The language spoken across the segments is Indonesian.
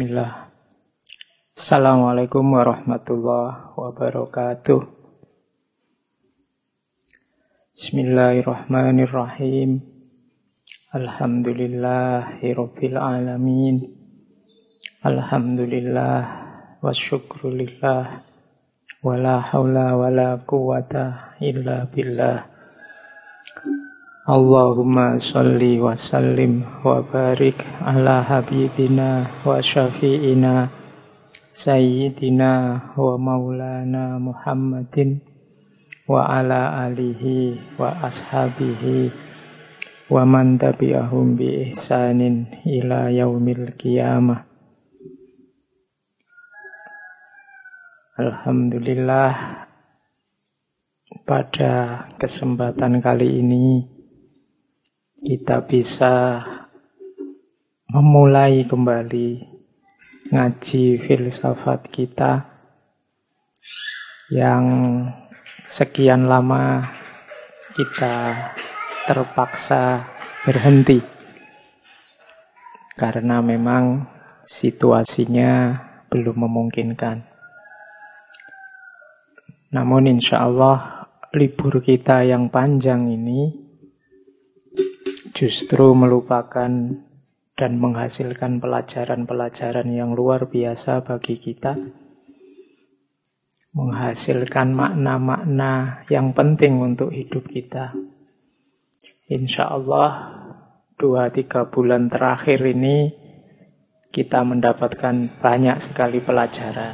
Bismillah. Assalamualaikum warahmatullahi wabarakatuh. Bismillahirrahmanirrahim. Alhamdulillahirabbil alamin. Alhamdulillah wa syukrulillah. Wala haula wala quwata illa billah. Allahumma salli wa sallim wa barik ala habibina wa syafi'ina sayyidina wa maulana Muhammadin wa ala alihi wa ashabihi wa man tabi'ahum bi ihsanin ila yaumil qiyamah. Alhamdulillah pada kesempatan kali ini kita bisa memulai kembali ngaji filsafat kita yang sekian lama kita terpaksa berhenti karena memang situasinya belum memungkinkan. Namun insya Allah libur kita yang panjang ini justru melupakan dan menghasilkan pelajaran-pelajaran yang luar biasa bagi kita, menghasilkan makna-makna yang penting untuk hidup kita. Insya Allah, dua tiga bulan terakhir ini kita mendapatkan banyak sekali pelajaran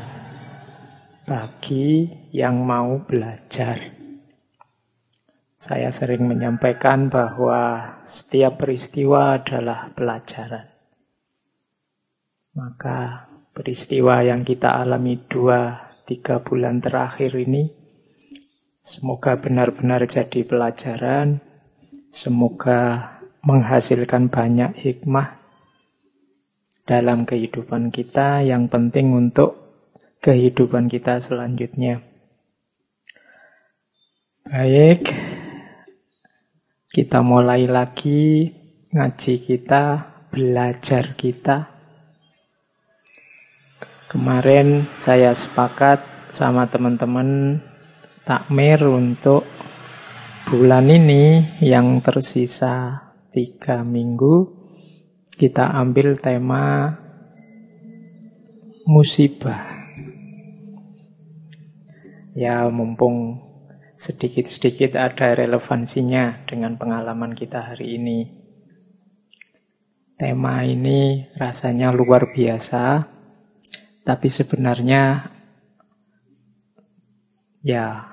bagi yang mau belajar. Saya sering menyampaikan bahwa setiap peristiwa adalah pelajaran. Maka peristiwa yang kita alami dua, tiga bulan terakhir ini, semoga benar-benar jadi pelajaran, semoga menghasilkan banyak hikmah dalam kehidupan kita yang penting untuk kehidupan kita selanjutnya. Baik, kita mulai lagi ngaji kita, belajar kita. Kemarin saya sepakat sama teman-teman takmir untuk bulan ini yang tersisa tiga minggu kita ambil tema musibah. Ya mumpung sedikit-sedikit ada relevansinya dengan pengalaman kita hari ini. Tema ini rasanya luar biasa, tapi sebenarnya ya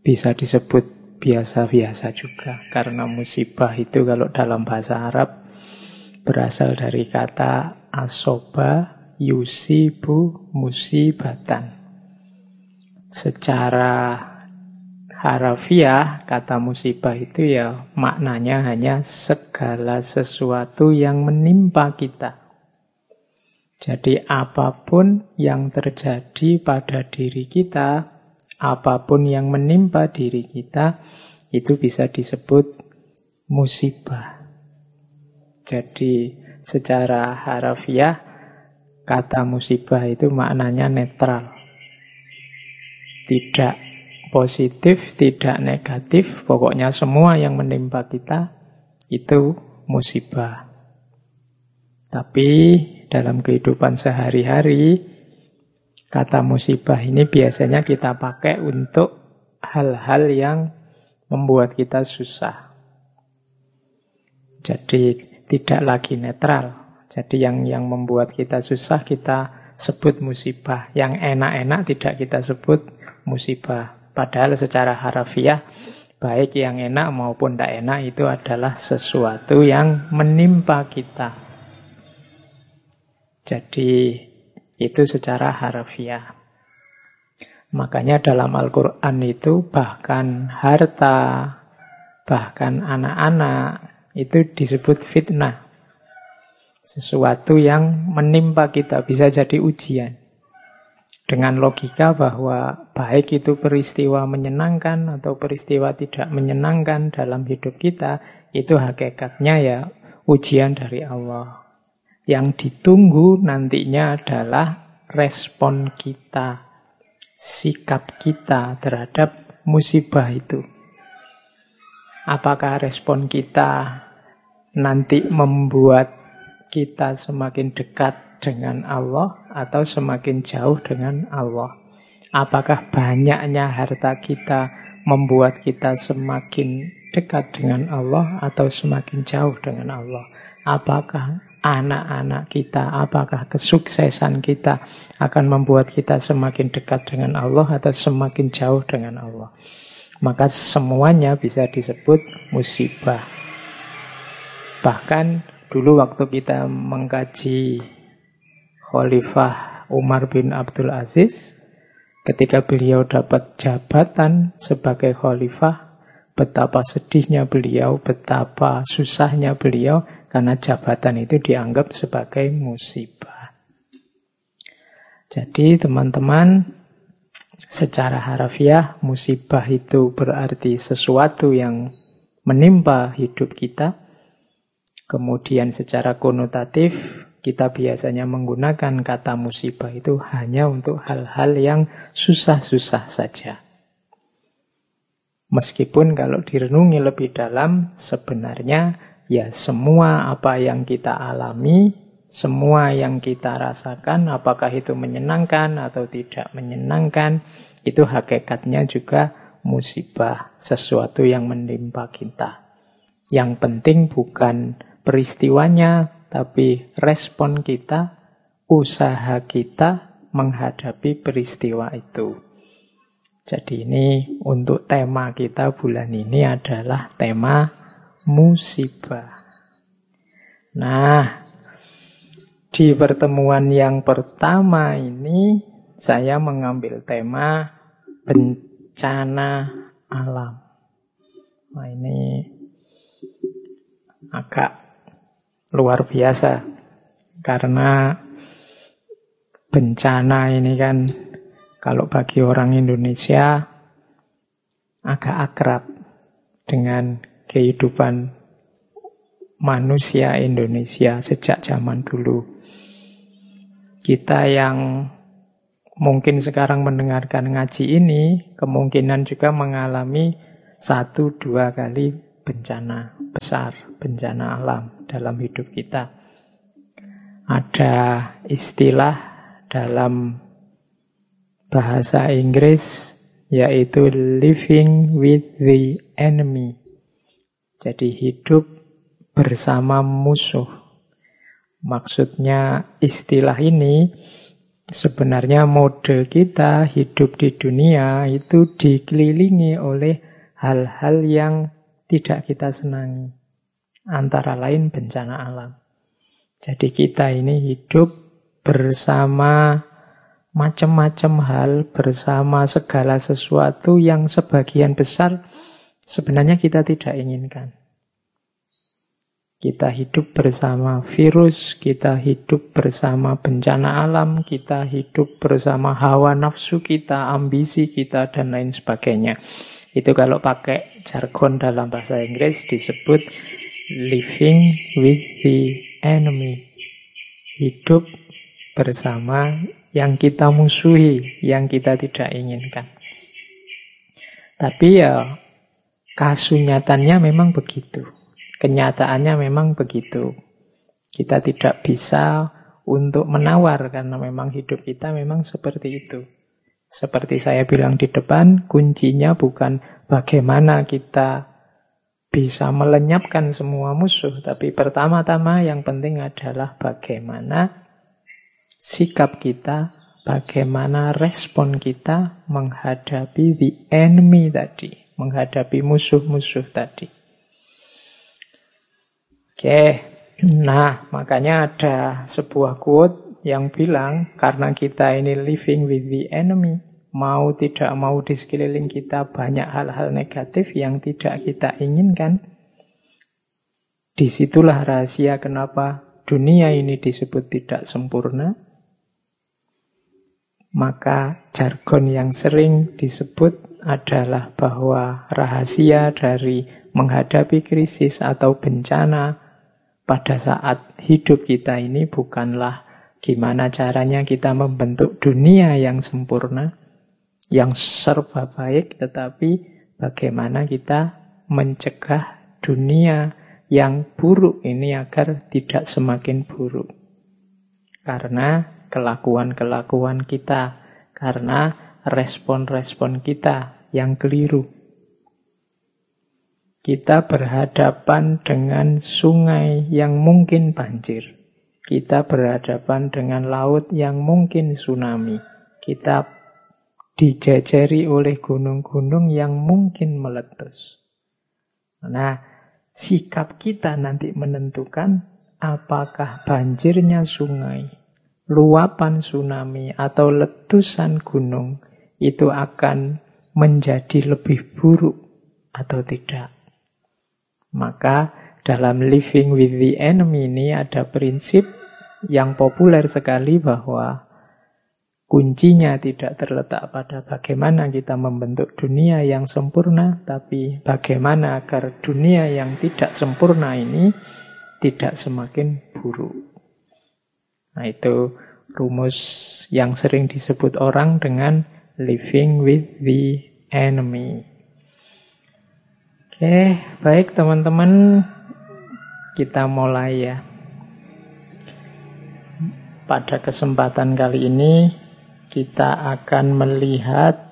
bisa disebut biasa-biasa juga karena musibah itu kalau dalam bahasa Arab berasal dari kata asoba yusibu musibatan. Secara harafiah kata musibah itu ya maknanya hanya segala sesuatu yang menimpa kita. Jadi apa pun yang terjadi pada diri kita, apa pun yang menimpa diri kita, itu bisa disebut musibah. Jadi secara harafiah kata musibah itu maknanya netral. Tidak positif, tidak negatif, pokoknya semua yang menimpa kita itu musibah. Tapi dalam kehidupan sehari-hari, kata musibah ini biasanya kita pakai untuk hal-hal yang membuat kita susah. Jadi tidak lagi netral. Jadi yang yang membuat kita susah kita sebut musibah. Yang enak-enak tidak kita sebut musibah. Padahal secara harafiah, baik yang enak maupun tidak enak itu adalah sesuatu yang menimpa kita. Jadi itu secara harafiah. Makanya dalam Al-Quran itu bahkan harta, bahkan anak-anak itu disebut fitnah. Sesuatu yang menimpa kita bisa jadi ujian dengan logika bahwa baik itu peristiwa menyenangkan atau peristiwa tidak menyenangkan dalam hidup kita, itu hakikatnya ya ujian dari Allah. Yang ditunggu nantinya adalah respon kita, sikap kita terhadap musibah itu. Apakah respon kita nanti membuat kita semakin dekat dengan Allah atau semakin jauh dengan Allah? Apakah banyaknya harta kita membuat kita semakin dekat dengan Allah atau semakin jauh dengan Allah? Apakah anak-anak kita, apakah kesuksesan kita akan membuat kita semakin dekat dengan Allah atau semakin jauh dengan Allah? Maka semuanya bisa disebut musibah. Bahkan dulu waktu kita mengkaji Khalifah Umar bin Abdul Aziz, ketika beliau dapat jabatan sebagai khalifah, betapa sedihnya beliau, betapa susahnya beliau, karena jabatan itu dianggap sebagai musibah. Jadi teman-teman, Secara harafiah, musibah itu berarti sesuatu yang menimpa hidup kita. Kemudian secara konotatif, kita biasanya menggunakan kata musibah itu hanya untuk hal-hal yang susah-susah saja. Meskipun kalau direnungi lebih dalam, sebenarnya ya semua apa yang kita alami semua yang kita rasakan, apakah itu menyenangkan atau tidak menyenangkan, itu hakikatnya juga musibah, sesuatu yang menimpa kita. Yang penting bukan peristiwanya, tapi respon kita, usaha kita menghadapi peristiwa itu. Jadi ini untuk tema kita bulan ini adalah tema musibah. Nah, di pertemuan yang pertama ini saya mengambil tema bencana alam. Nah ini agak luar biasa karena bencana ini kan kalau bagi orang Indonesia agak akrab dengan kehidupan manusia Indonesia sejak zaman dulu. Kita yang mungkin sekarang mendengarkan ngaji ini, kemungkinan juga mengalami satu dua kali bencana besar, bencana alam dalam hidup kita. Ada istilah dalam bahasa Inggris yaitu living with the enemy. Jadi hidup bersama musuh. Maksudnya istilah ini sebenarnya mode kita hidup di dunia itu dikelilingi oleh hal-hal yang tidak kita senangi. Antara lain bencana alam. Jadi kita ini hidup bersama macam-macam hal, bersama segala sesuatu yang sebagian besar sebenarnya kita tidak inginkan. Kita hidup bersama virus, kita hidup bersama bencana alam, kita hidup bersama hawa nafsu kita, ambisi kita, dan lain sebagainya. Itu kalau pakai jargon dalam bahasa Inggris disebut living with the enemy. Hidup bersama yang kita musuhi, yang kita tidak inginkan. Tapi ya kasunyatannya memang begitu. Kenyataannya memang begitu. Kita tidak bisa untuk menawar karena memang hidup kita memang seperti itu. Seperti saya bilang di depan, kuncinya bukan bagaimana kita bisa melenyapkan semua musuh, tapi pertama-tama yang penting adalah bagaimana sikap kita, bagaimana respon kita menghadapi the enemy tadi, menghadapi musuh-musuh tadi. Oke, nah makanya ada sebuah quote yang bilang karena kita ini living with the enemy, mau tidak mau di sekeliling kita banyak hal-hal negatif yang tidak kita inginkan. Di situlah rahasia kenapa dunia ini disebut tidak sempurna. Maka jargon yang sering disebut adalah bahwa rahasia dari menghadapi krisis atau bencana pada saat hidup kita ini bukanlah gimana caranya kita membentuk dunia yang sempurna, yang serba baik, tetapi bagaimana kita mencegah dunia yang buruk ini agar tidak semakin buruk. Karena kelakuan-kelakuan kita, karena respon-respon kita yang keliru. Kita berhadapan dengan sungai yang mungkin banjir. Kita berhadapan dengan laut yang mungkin tsunami. Kita dijajari oleh gunung-gunung yang mungkin meletus. Nah, sikap kita nanti menentukan apakah banjirnya sungai, luapan tsunami, atau letusan gunung itu akan menjadi lebih buruk atau tidak. Maka dalam living with the enemy ini ada prinsip yang populer sekali bahwa kuncinya tidak terletak pada bagaimana kita membentuk dunia yang sempurna, tapi bagaimana agar dunia yang tidak sempurna ini tidak semakin buruk. Nah itu rumus yang sering disebut orang dengan living with the enemy. Oke, baik teman-teman, kita mulai ya. Pada kesempatan kali ini kita akan melihat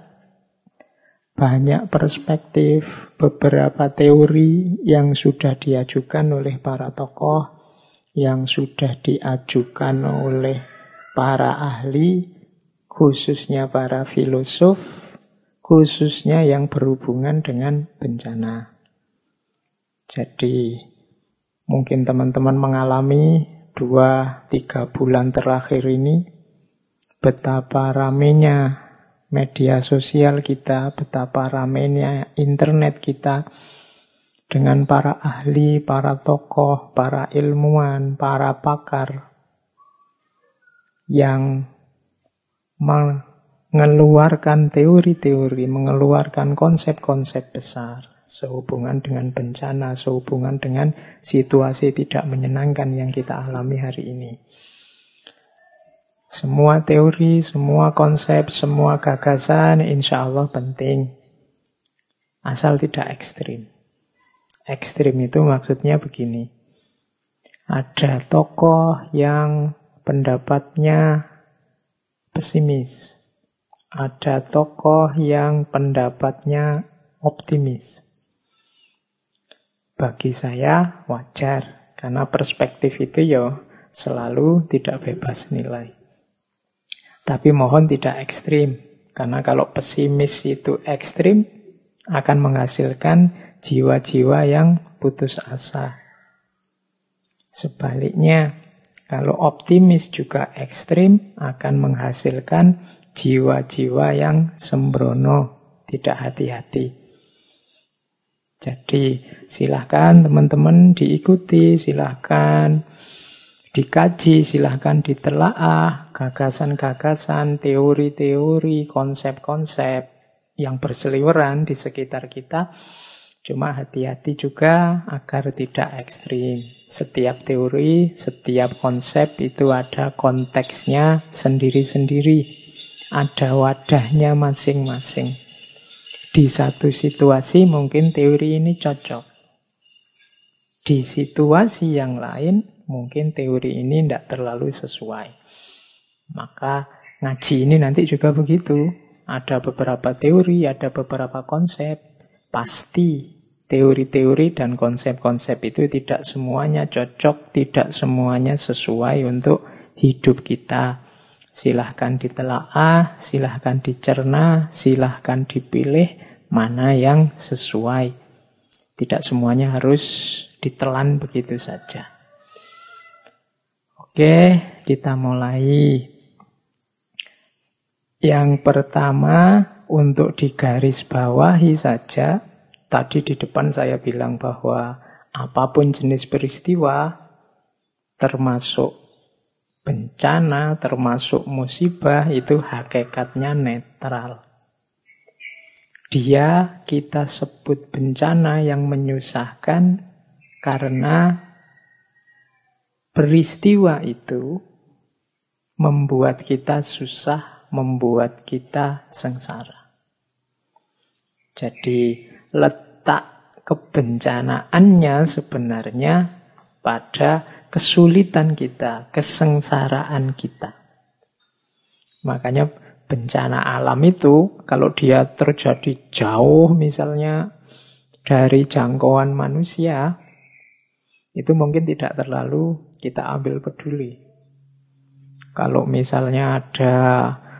banyak perspektif, beberapa teori yang sudah diajukan oleh para tokoh, yang sudah diajukan oleh para ahli, khususnya para filosof, khususnya yang berhubungan dengan bencana. Jadi mungkin teman-teman mengalami dua tiga bulan terakhir ini betapa ramenya media sosial kita, betapa ramenya internet kita dengan para ahli, para tokoh, para ilmuwan, para pakar yang mengeluarkan teori-teori, mengeluarkan konsep-konsep besar sehubungan dengan bencana, sehubungan dengan situasi tidak menyenangkan yang kita alami hari ini. Semua teori, semua konsep, semua gagasan insya Allah penting. Asal tidak ekstrim. Ekstrim itu maksudnya begini. Ada tokoh yang pendapatnya pesimis. Ada tokoh yang pendapatnya optimis. Bagi saya wajar, karena perspektif itu ya selalu tidak bebas nilai. Tapi mohon tidak ekstrim, karena kalau pesimis itu ekstrim akan menghasilkan jiwa-jiwa yang putus asa. Sebaliknya, kalau optimis juga ekstrim akan menghasilkan jiwa-jiwa yang sembrono, tidak hati-hati. Jadi silahkan teman-teman diikuti, silahkan dikaji, silahkan ditelaah gagasan-gagasan, teori-teori, konsep-konsep yang berseliweran di sekitar kita. Cuma hati-hati juga agar tidak ekstrim. Setiap teori, setiap konsep itu ada konteksnya sendiri-sendiri. Ada wadahnya masing-masing. Di satu situasi mungkin teori ini cocok. Di situasi yang lain mungkin teori ini tidak terlalu sesuai. Maka ngaji ini nanti juga begitu. Ada beberapa teori, ada beberapa konsep. Pasti teori-teori dan konsep-konsep itu tidak semuanya cocok, tidak semuanya sesuai untuk hidup kita. Silahkan ditelaah, silahkan dicerna, silahkan dipilih mana yang sesuai. Tidak semuanya harus ditelan begitu saja. Oke, kita mulai. Yang pertama, untuk digaris bawahi saja, tadi di depan saya bilang bahwa apa pun jenis peristiwa, termasuk bencana termasuk musibah itu hakikatnya netral. Dia kita sebut bencana yang menyusahkan karena peristiwa itu membuat kita susah, membuat kita sengsara. Jadi letak kebencanaannya sebenarnya pada kesulitan kita, kesengsaraan kita. Makanya bencana alam itu kalau dia terjadi jauh misalnya dari jangkauan manusia, itu mungkin tidak terlalu kita ambil peduli. Kalau misalnya ada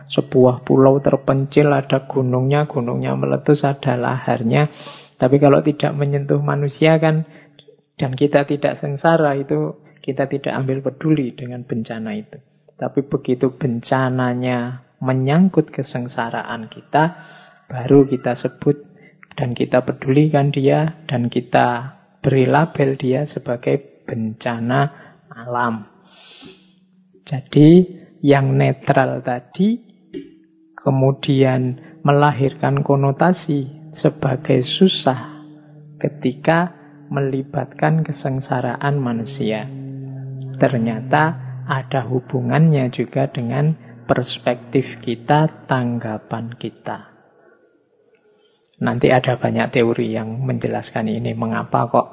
sebuah pulau terpencil, ada gunungnya, gunungnya meletus, ada laharnya. Tapi kalau tidak menyentuh manusia kan, dan kita tidak sengsara, itu kita tidak ambil peduli dengan bencana itu. Tapi begitu bencananya menyangkut kesengsaraan kita, baru kita sebut dan kita pedulikan dia, dan kita beri label dia sebagai bencana alam. Jadi yang netral tadi kemudian melahirkan konotasi sebagai susah ketika melibatkan kesengsaraan manusia. Ternyata ada hubungannya juga dengan perspektif kita, tanggapan kita. Nanti ada banyak teori yang menjelaskan ini mengapa kok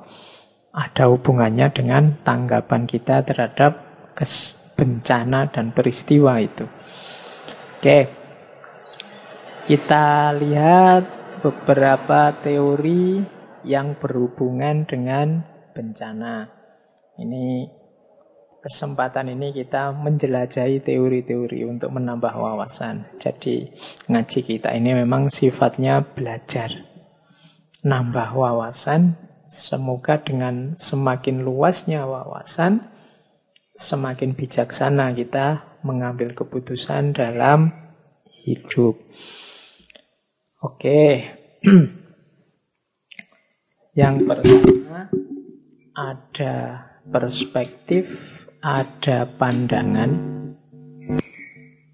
ada hubungannya dengan tanggapan kita terhadap bencana dan peristiwa itu. Oke, kita lihat beberapa teori yang berhubungan dengan bencana. Ini kesempatan ini kita menjelajahi teori-teori untuk menambah wawasan. Jadi ngaji kita ini memang sifatnya belajar. Nambah wawasan Semoga dengan semakin luasnya wawasan, semakin bijaksana kita mengambil keputusan dalam hidup. Oke. Yang pertama ada perspektif, ada pandangan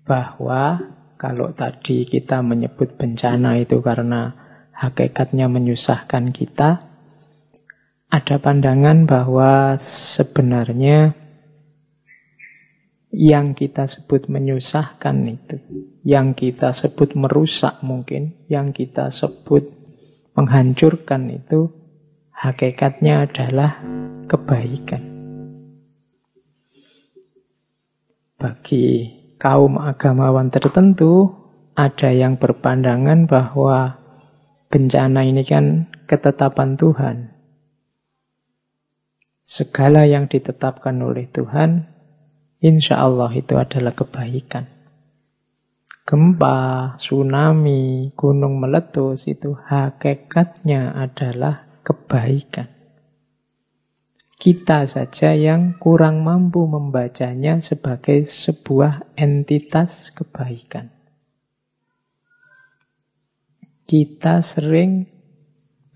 bahwa kalau tadi kita menyebut bencana itu karena hakikatnya menyusahkan kita, ada pandangan bahwa sebenarnya yang kita sebut menyusahkan itu, yang kita sebut merusak mungkin, yang kita sebut menghancurkan itu, hakikatnya adalah kebaikan. Bagi kaum agamawan tertentu, ada yang berpandangan bahwa bencana ini kan ketetapan Tuhan, segala yang ditetapkan oleh Tuhan, insya Allah itu adalah kebaikan. Gempa, tsunami, gunung meletus itu hakikatnya adalah kebaikan. Kita saja yang kurang mampu membacanya sebagai sebuah entitas kebaikan. Kita sering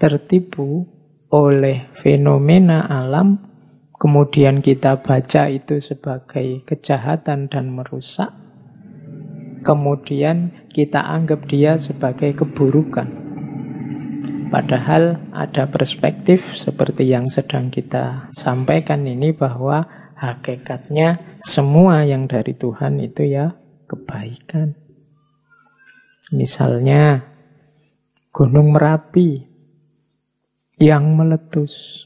tertipu oleh fenomena alam, kemudian kita baca itu sebagai kejahatan dan merusak, kemudian kita anggap dia sebagai keburukan. Padahal ada perspektif seperti yang sedang kita sampaikan ini bahwa hakikatnya semua yang dari Tuhan itu ya kebaikan. Misalnya Gunung Merapi yang meletus.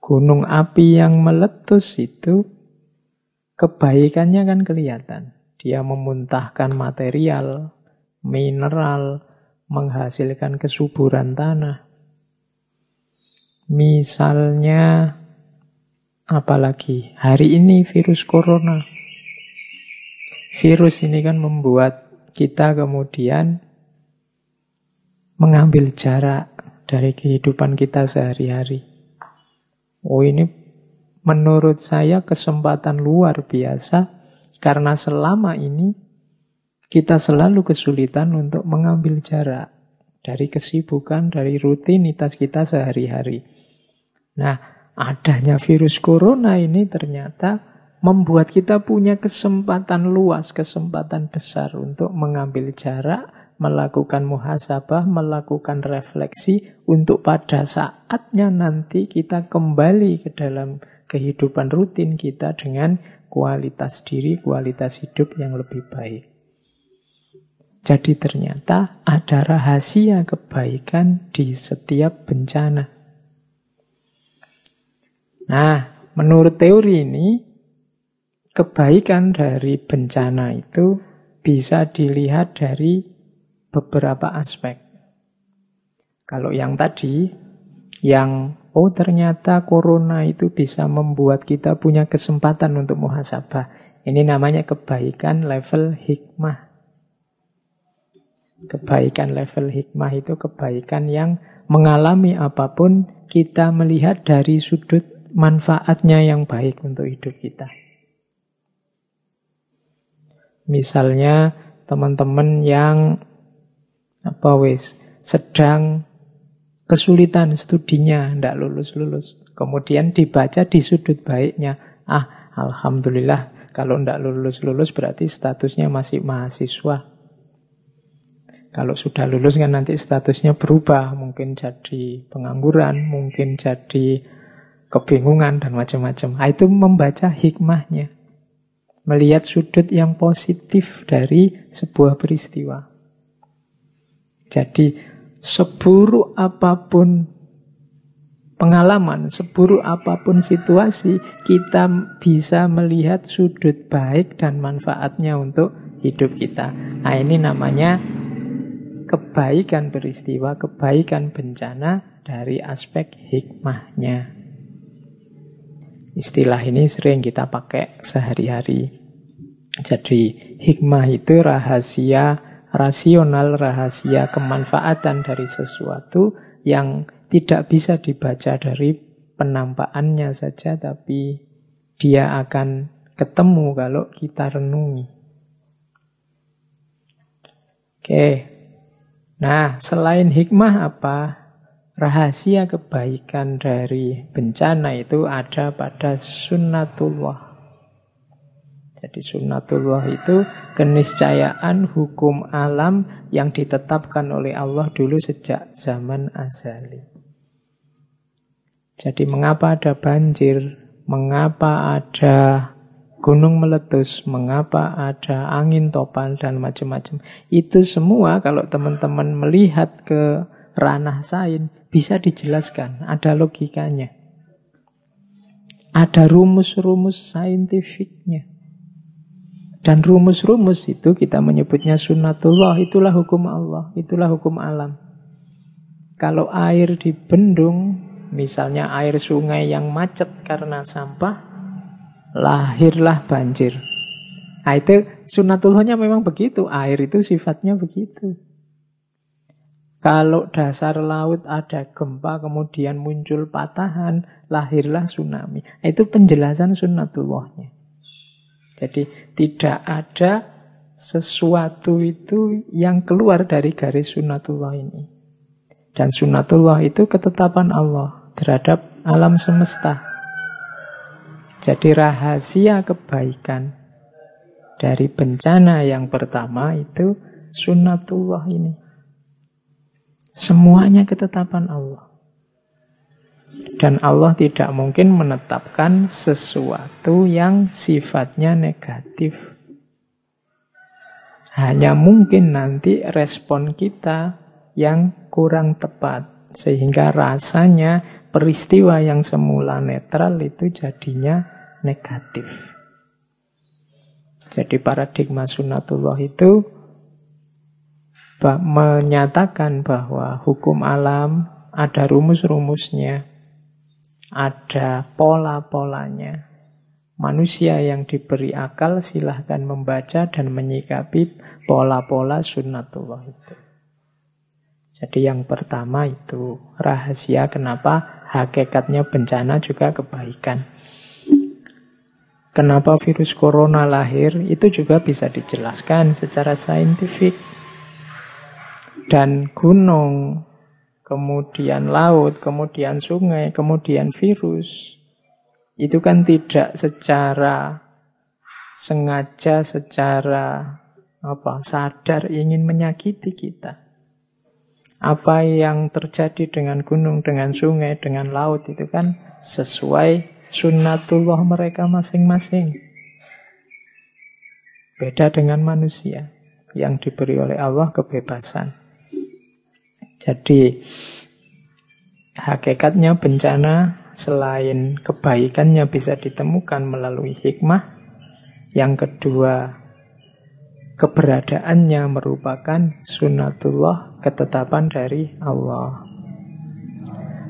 Gunung api yang meletus itu kebaikannya kan kelihatan. Dia memuntahkan material, mineral, menghasilkan kesuburan tanah. Misalnya, apalagi hari ini virus corona. Virus ini kan membuat kita kemudian mengambil jarak dari kehidupan kita sehari-hari. Oh ini menurut saya kesempatan luar biasa karena selama ini kita selalu kesulitan untuk mengambil jarak dari kesibukan, dari rutinitas kita sehari-hari. Nah, adanya virus corona ini ternyata membuat kita punya kesempatan luas, kesempatan besar untuk mengambil jarak melakukan muhasabah, melakukan refleksi untuk pada saatnya nanti kita kembali ke dalam kehidupan rutin kita dengan kualitas diri, kualitas hidup yang lebih baik. Jadi ternyata ada rahasia kebaikan di setiap bencana. Nah, menurut teori ini, kebaikan dari bencana itu bisa dilihat dari beberapa aspek. Kalau yang tadi, yang oh ternyata corona itu bisa membuat kita punya kesempatan untuk muhasabah. Ini namanya kebaikan level hikmah. Kebaikan level hikmah itu kebaikan yang mengalami apa pun kita melihat dari sudut manfaatnya yang baik untuk hidup kita. Misalnya teman-teman yang apa wis sedang kesulitan studinya, ndak lulus-lulus. Kemudian dibaca di sudut baiknya. Ah, alhamdulillah kalau ndak lulus-lulus berarti statusnya masih mahasiswa. Kalau sudah lulus kan nanti statusnya berubah, mungkin jadi pengangguran, mungkin jadi kebingungan dan macam-macam. Nah, itu membaca hikmahnya. Melihat sudut yang positif dari sebuah peristiwa. Jadi seburuk apa pun pengalaman, seburuk apa pun situasi, kita bisa melihat sudut baik dan manfaatnya untuk hidup kita. Nah, ini namanya kebaikan peristiwa, kebaikan bencana dari aspek hikmahnya. Istilah ini sering kita pakai sehari-hari. Jadi hikmah itu rahasia rasional, rahasia kemanfaatan dari sesuatu yang tidak bisa dibaca dari penampakannya saja, tapi dia akan ketemu kalau kita renungi. Oke, Nah, selain hikmah apa? Rahasia kebaikan dari bencana itu ada pada sunnatullah. Jadi sunnatullah itu keniscayaan hukum alam yang ditetapkan oleh Allah dulu sejak zaman azali. Jadi mengapa ada banjir, mengapa ada gunung meletus, mengapa ada angin topan dan macam-macam. Itu semua kalau teman-teman melihat ke ranah sains bisa dijelaskan, ada logikanya. Ada rumus-rumus saintifiknya. Dan rumus-rumus itu kita menyebutnya sunnatullah, itulah hukum Allah, itulah hukum alam. Kalau air di bendung, misalnya air sungai yang macet karena sampah, lahirlah banjir. Nah itu sunatullahnya memang begitu. Air itu sifatnya begitu. Kalau dasar laut ada gempa kemudian muncul patahan, lahirlah tsunami. Nah, itu penjelasan sunatullahnya. Jadi tidak ada sesuatu itu yang keluar dari garis sunatullah ini. Dan sunatullah itu ketetapan Allah terhadap alam semesta. Jadi rahasia kebaikan dari bencana yang pertama itu sunnatullah ini. Semuanya ketetapan Allah. Dan Allah tidak mungkin menetapkan sesuatu yang sifatnya negatif. Hanya mungkin nanti respon kita yang kurang tepat. Sehingga rasanya peristiwa yang semula netral itu jadinya negatif. Jadi paradigma sunatullah itu menyatakan bahwa hukum alam ada rumus-rumusnya, ada pola-polanya. Manusia yang diberi akal silahkan membaca dan menyikapi pola-pola sunnatullah itu. Jadi yang pertama itu rahasia kenapa hakikatnya bencana juga kebaikan. Kenapa virus corona lahir itu juga bisa dijelaskan secara saintifik. Dan gunung, kemudian laut, kemudian sungai, kemudian virus. Itu kan tidak secara sengaja, secara apa sadar ingin menyakiti kita. Apa yang terjadi dengan gunung, dengan sungai, dengan laut itu kan sesuai sunnatullah mereka masing-masing. Beda dengan manusia yang diberi oleh Allah kebebasan. Jadi hakikatnya bencana selain kebaikannya bisa ditemukan melalui hikmah, yang kedua keberadaannya merupakan sunnatullah ketetapan dari Allah.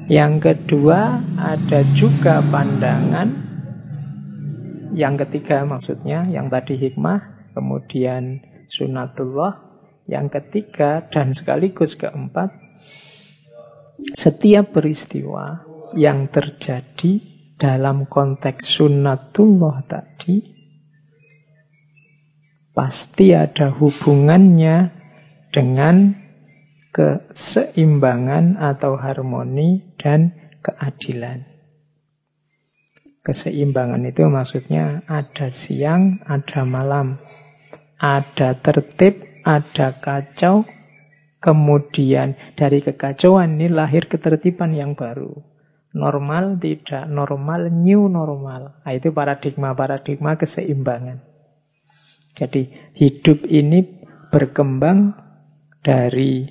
Yang kedua ada juga pandangan. Yang ketiga maksudnya yang tadi hikmah, kemudian sunnatullah, yang ketiga dan sekaligus keempat setiap peristiwa yang terjadi dalam konteks sunnatullah tadi pasti ada hubungannya dengan keseimbangan atau harmoni dan keadilan. Keseimbangan itu maksudnya ada siang, ada malam, ada tertib, ada kacau, kemudian dari kekacauan ini lahir ketertiban yang baru. Normal, tidak normal, new normal. Nah, itu paradigma-paradigma keseimbangan. Jadi hidup ini berkembang dari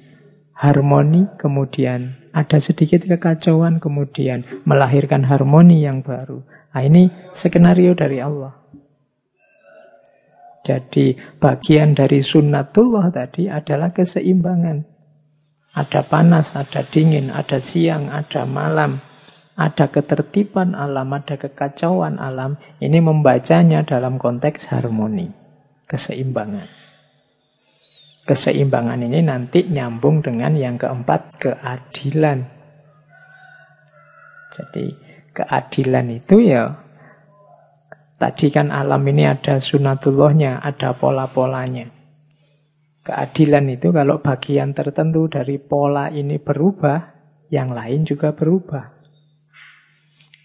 harmoni, kemudian ada sedikit kekacauan, kemudian melahirkan harmoni yang baru. Nah, ini skenario dari Allah. Jadi bagian dari sunnatullah tadi adalah keseimbangan. Ada panas, ada dingin, ada siang, ada malam, ada ketertiban alam, ada kekacauan alam. Ini membacanya dalam konteks harmoni keseimbangan. Keseimbangan ini nanti nyambung dengan yang keempat, keadilan. Jadi keadilan itu ya tadi kan alam ini ada sunatullahnya, ada pola-polanya. Keadilan itu kalau bagian tertentu dari pola ini berubah, yang lain juga berubah.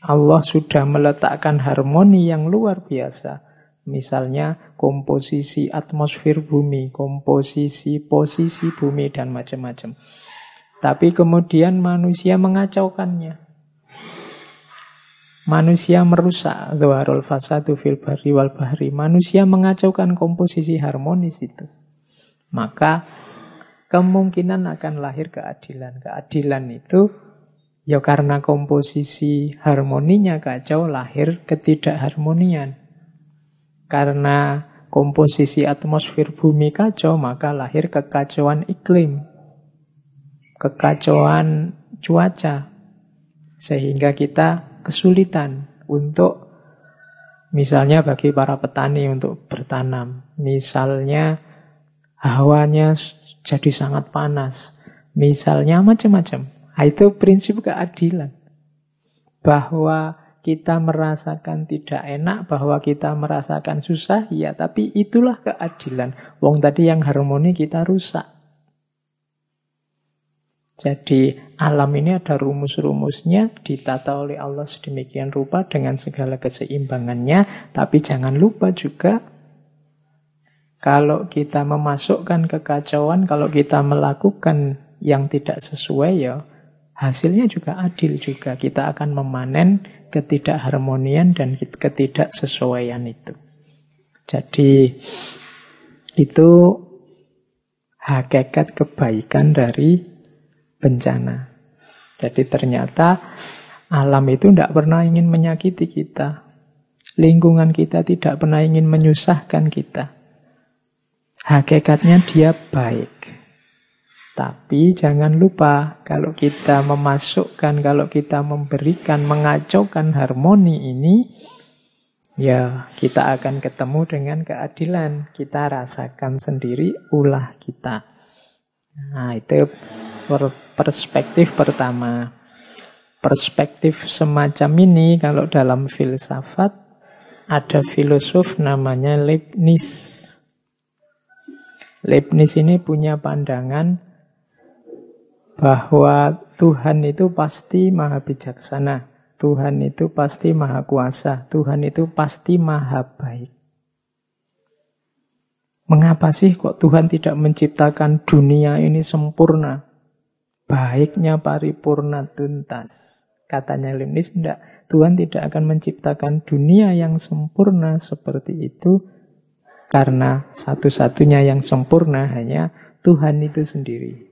Allah sudah meletakkan harmoni yang luar biasa Misalnya komposisi atmosfer bumi, komposisi posisi bumi, dan macam-macam. Tapi kemudian manusia mengacaukannya. Manusia merusak Zuharul fasadu fil bahri wal bahri. Manusia mengacaukan komposisi harmonis itu. Maka kemungkinan akan lahir keadilan. Keadilan itu ya karena komposisi harmoninya kacau lahir ketidakharmonian. Karena komposisi atmosfer bumi kacau, maka lahir kekacauan iklim. Kekacauan cuaca. Sehingga kita kesulitan untuk misalnya bagi para petani untuk bertanam. Misalnya hawanya jadi sangat panas. Misalnya macam-macam. Nah, itu prinsip keadilan. Bahwa kita merasakan tidak enak, bahwa kita merasakan susah, ya tapi itulah keadilan. Wong tadi yang harmoni kita rusak. Jadi alam ini ada rumus-rumusnya ditata oleh Allah sedemikian rupa dengan segala keseimbangannya. Tapi jangan lupa juga kalau kita memasukkan kekacauan, kalau kita melakukan yang tidak sesuai ya hasilnya juga adil juga. Kita akan memanen ketidakharmonian dan ketidaksesuaian itu. Jadi itu hakikat kebaikan dari bencana. Jadi ternyata alam itu tidak pernah ingin menyakiti kita. Lingkungan kita tidak pernah ingin menyusahkan kita. Hakikatnya dia baik. Tapi jangan lupa kalau kita memasukkan, kalau kita memberikan, mengacaukan harmoni ini, ya kita akan ketemu dengan keadilan. Kita rasakan sendiri ulah kita. Nah itu perspektif pertama. Perspektif semacam ini kalau dalam filsafat ada filosof namanya Leibniz. Leibniz ini punya pandangan bahwa Tuhan itu pasti maha bijaksana, Tuhan itu pasti maha kuasa, Tuhan itu pasti maha baik. Mengapa sih kok Tuhan tidak menciptakan dunia ini sempurna? Baiknya paripurna tuntas. Katanya Leibniz, tidak. Tuhan tidak akan menciptakan dunia yang sempurna seperti itu karena satu-satunya yang sempurna hanya Tuhan itu sendiri.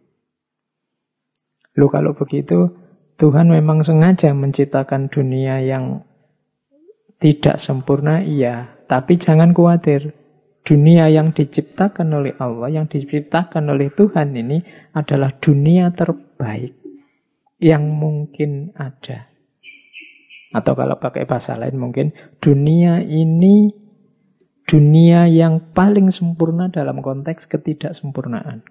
Lu kalau begitu, Tuhan memang sengaja menciptakan dunia yang tidak sempurna, iya. Tapi jangan khawatir, dunia yang diciptakan oleh Allah, yang diciptakan oleh Tuhan ini adalah dunia terbaik yang mungkin ada. Atau kalau pakai bahasa lain mungkin dunia ini dunia yang paling sempurna dalam konteks ketidaksempurnaan.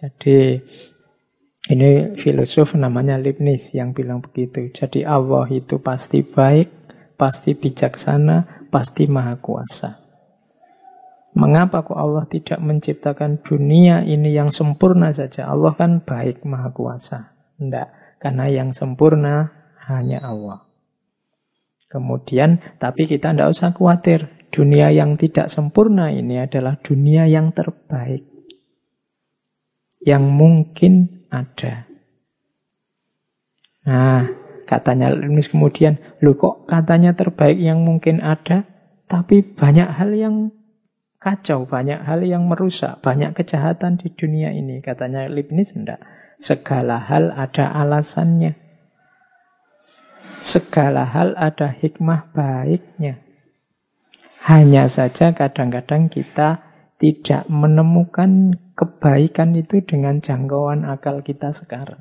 Jadi ini filosof namanya Leibniz yang bilang begitu. Jadi Allah itu pasti baik, pasti bijaksana, pasti maha kuasa. Mengapa kok Allah tidak menciptakan dunia ini yang sempurna saja? Allah kan baik maha kuasa. Tidak, karena yang sempurna hanya Allah. Kemudian, tapi kita tidak usah khawatir. Dunia yang tidak sempurna ini adalah dunia yang terbaik. Yang mungkin ada. Nah, Katanya Leibniz kemudian, lu kok katanya terbaik yang mungkin ada, tapi banyak hal yang kacau, banyak hal yang merusak, banyak kejahatan di dunia ini. Katanya Leibniz, enggak. Segala hal ada alasannya. Segala hal ada hikmah baiknya. Hanya saja kadang-kadang kita tidak menemukan kebaikan itu dengan jangkauan akal kita sekarang.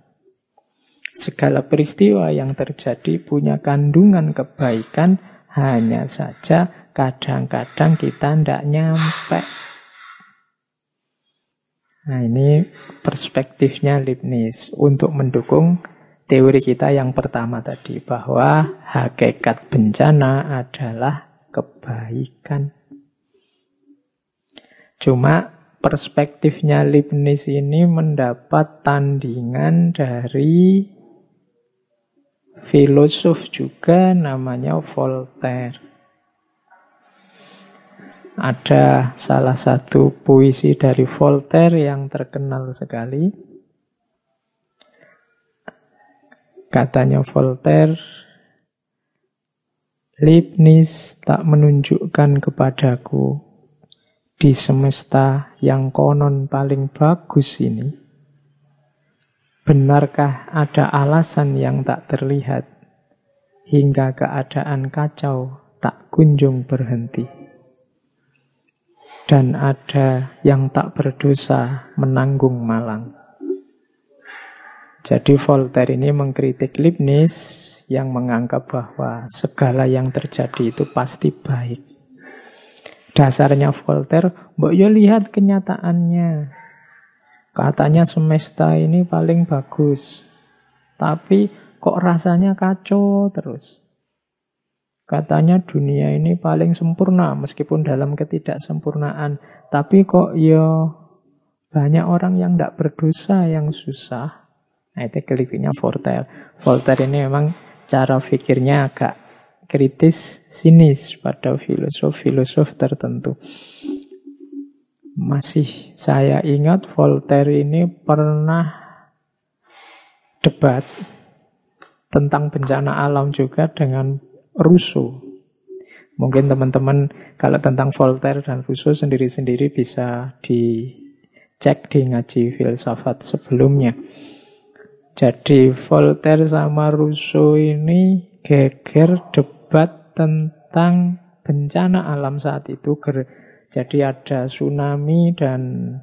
Segala peristiwa yang terjadi punya kandungan kebaikan, hanya saja kadang-kadang kita tidak nyampe. Nah ini perspektifnya Leibniz untuk mendukung teori kita yang pertama tadi bahwa hakikat bencana adalah kebaikan. Cuma perspektifnya Leibniz ini mendapat tandingan dari filosof juga namanya Voltaire. Ada salah satu puisi dari Voltaire yang terkenal sekali. Katanya Voltaire, Leibniz tak menunjukkan kepadaku di semesta yang konon paling bagus ini Benarkah ada alasan yang tak terlihat hingga keadaan kacau tak kunjung berhenti? Dan ada yang tak berdosa menanggung malang. Jadi Voltaire ini mengkritik Leibniz yang menganggap bahwa segala yang terjadi itu pasti baik. Dasarnya Voltaire, mbok yo lihat kenyataannya. Katanya semesta ini paling bagus. Tapi kok rasanya kacau terus. Katanya dunia ini paling sempurna meskipun dalam ketidaksempurnaan. Tapi kok ya banyak orang yang tidak berdosa yang susah. Nah itu kritiknya Voltaire. Voltaire ini memang cara pikirnya agak kritis, sinis pada filosof-filosof tertentu. Masih saya ingat Voltaire ini pernah debat tentang bencana alam juga dengan Rousseau. Mungkin teman-teman kalau tentang Voltaire dan Rousseau sendiri-sendiri bisa dicek di ngaji filsafat sebelumnya. Jadi Voltaire sama Rousseau ini geger debat tentang bencana alam saat itu jadi ada tsunami dan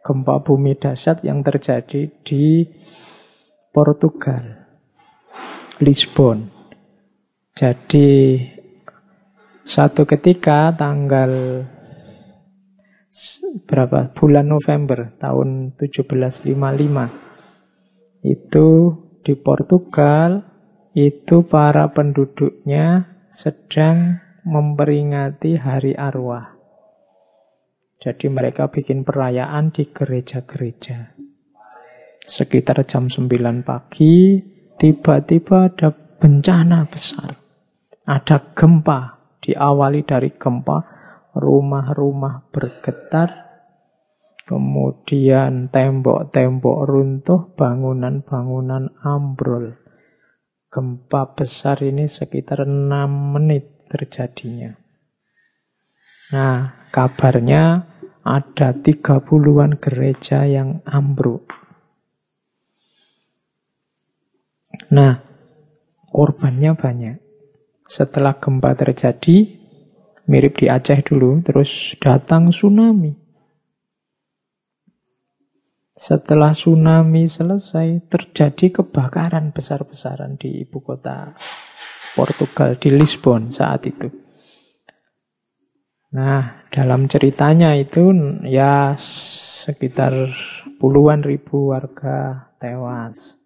gempa bumi dahsyat yang terjadi di Portugal, Lisbon. Jadi satu ketika tanggal berapa bulan November tahun 1755 itu di Portugal itu para penduduknya sedang memperingati hari arwah. Jadi mereka bikin perayaan di gereja-gereja. Sekitar jam 9 pagi, tiba-tiba ada bencana besar. Ada gempa, diawali dari gempa, rumah-rumah bergetar, kemudian tembok-tembok runtuh, bangunan-bangunan ambrol. Gempa besar ini sekitar 6 menit terjadinya. Nah, kabarnya ada 30-an gereja yang ambruk. Nah, korbannya banyak. Setelah gempa terjadi, mirip di Aceh dulu, terus datang tsunami. Setelah tsunami selesai, terjadi kebakaran besar-besaran di ibu kota Portugal, di Lisbon saat itu. Nah, dalam ceritanya itu ya sekitar puluhan ribu warga tewas.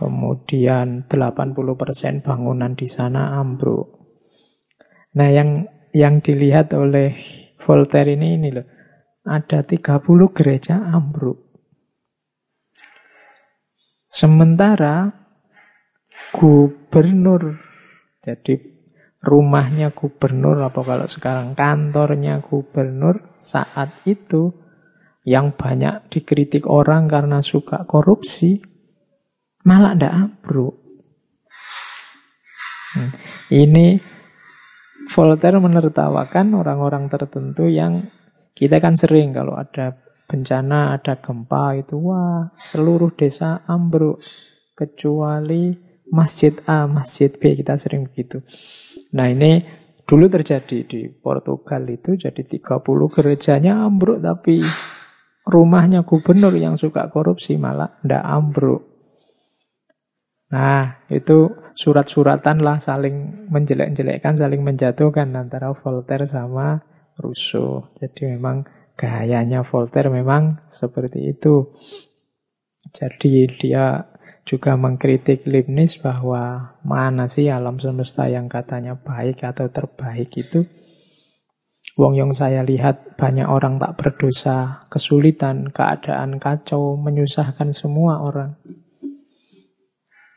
Kemudian 80% bangunan di sana ambruk. Nah, yang yang dilihat oleh Voltaire ini ini loh. Ada 30 gereja ambruk. Sementara gubernur jadi rumahnya gubernur apa kalau sekarang kantornya gubernur saat itu yang banyak dikritik orang karena suka korupsi malah ndak ambruk. Hmm. Ini Voltaire menertawakan orang-orang tertentu yang kita kan sering kalau ada bencana, ada gempa itu wah seluruh desa ambruk kecuali masjid A, masjid B kita sering begitu. Nah ini dulu terjadi di Portugal itu jadi 30 gerejanya ambruk tapi rumahnya gubernur yang suka korupsi malah ndak ambruk. Nah, itu surat-suratan lah saling menjelek-jelekkan, saling menjatuhkan antara Voltaire sama Rousseau. Jadi memang gayanya Voltaire memang seperti itu. Jadi dia juga mengkritik Leibniz bahwa mana sih alam semesta yang katanya baik atau terbaik itu. Wong yang saya lihat banyak orang tak berdosa, kesulitan, keadaan kacau, menyusahkan semua orang.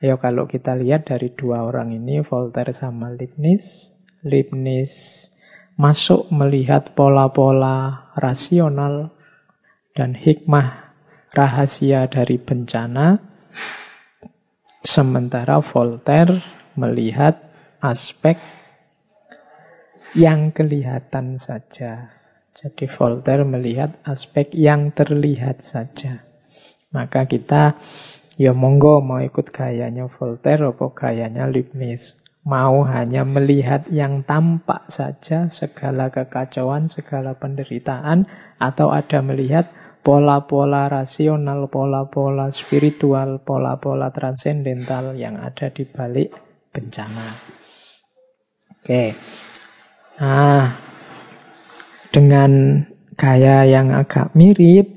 Ya kalau kita lihat dari dua orang ini, Voltaire sama Leibniz, Leibniz masuk melihat pola-pola rasional dan hikmah rahasia dari bencana, Sementara Voltaire melihat aspek yang kelihatan saja. Jadi Voltaire melihat aspek yang terlihat saja. Maka kita ya monggo mau ikut gayanya Voltaire atau gayanya Leibniz. Mau hanya melihat yang tampak saja segala kekacauan, segala penderitaan atau ada melihat pola-pola rasional, pola-pola spiritual, pola-pola transendental yang ada di balik bencana. Oke. Nah, dengan gaya yang agak mirip,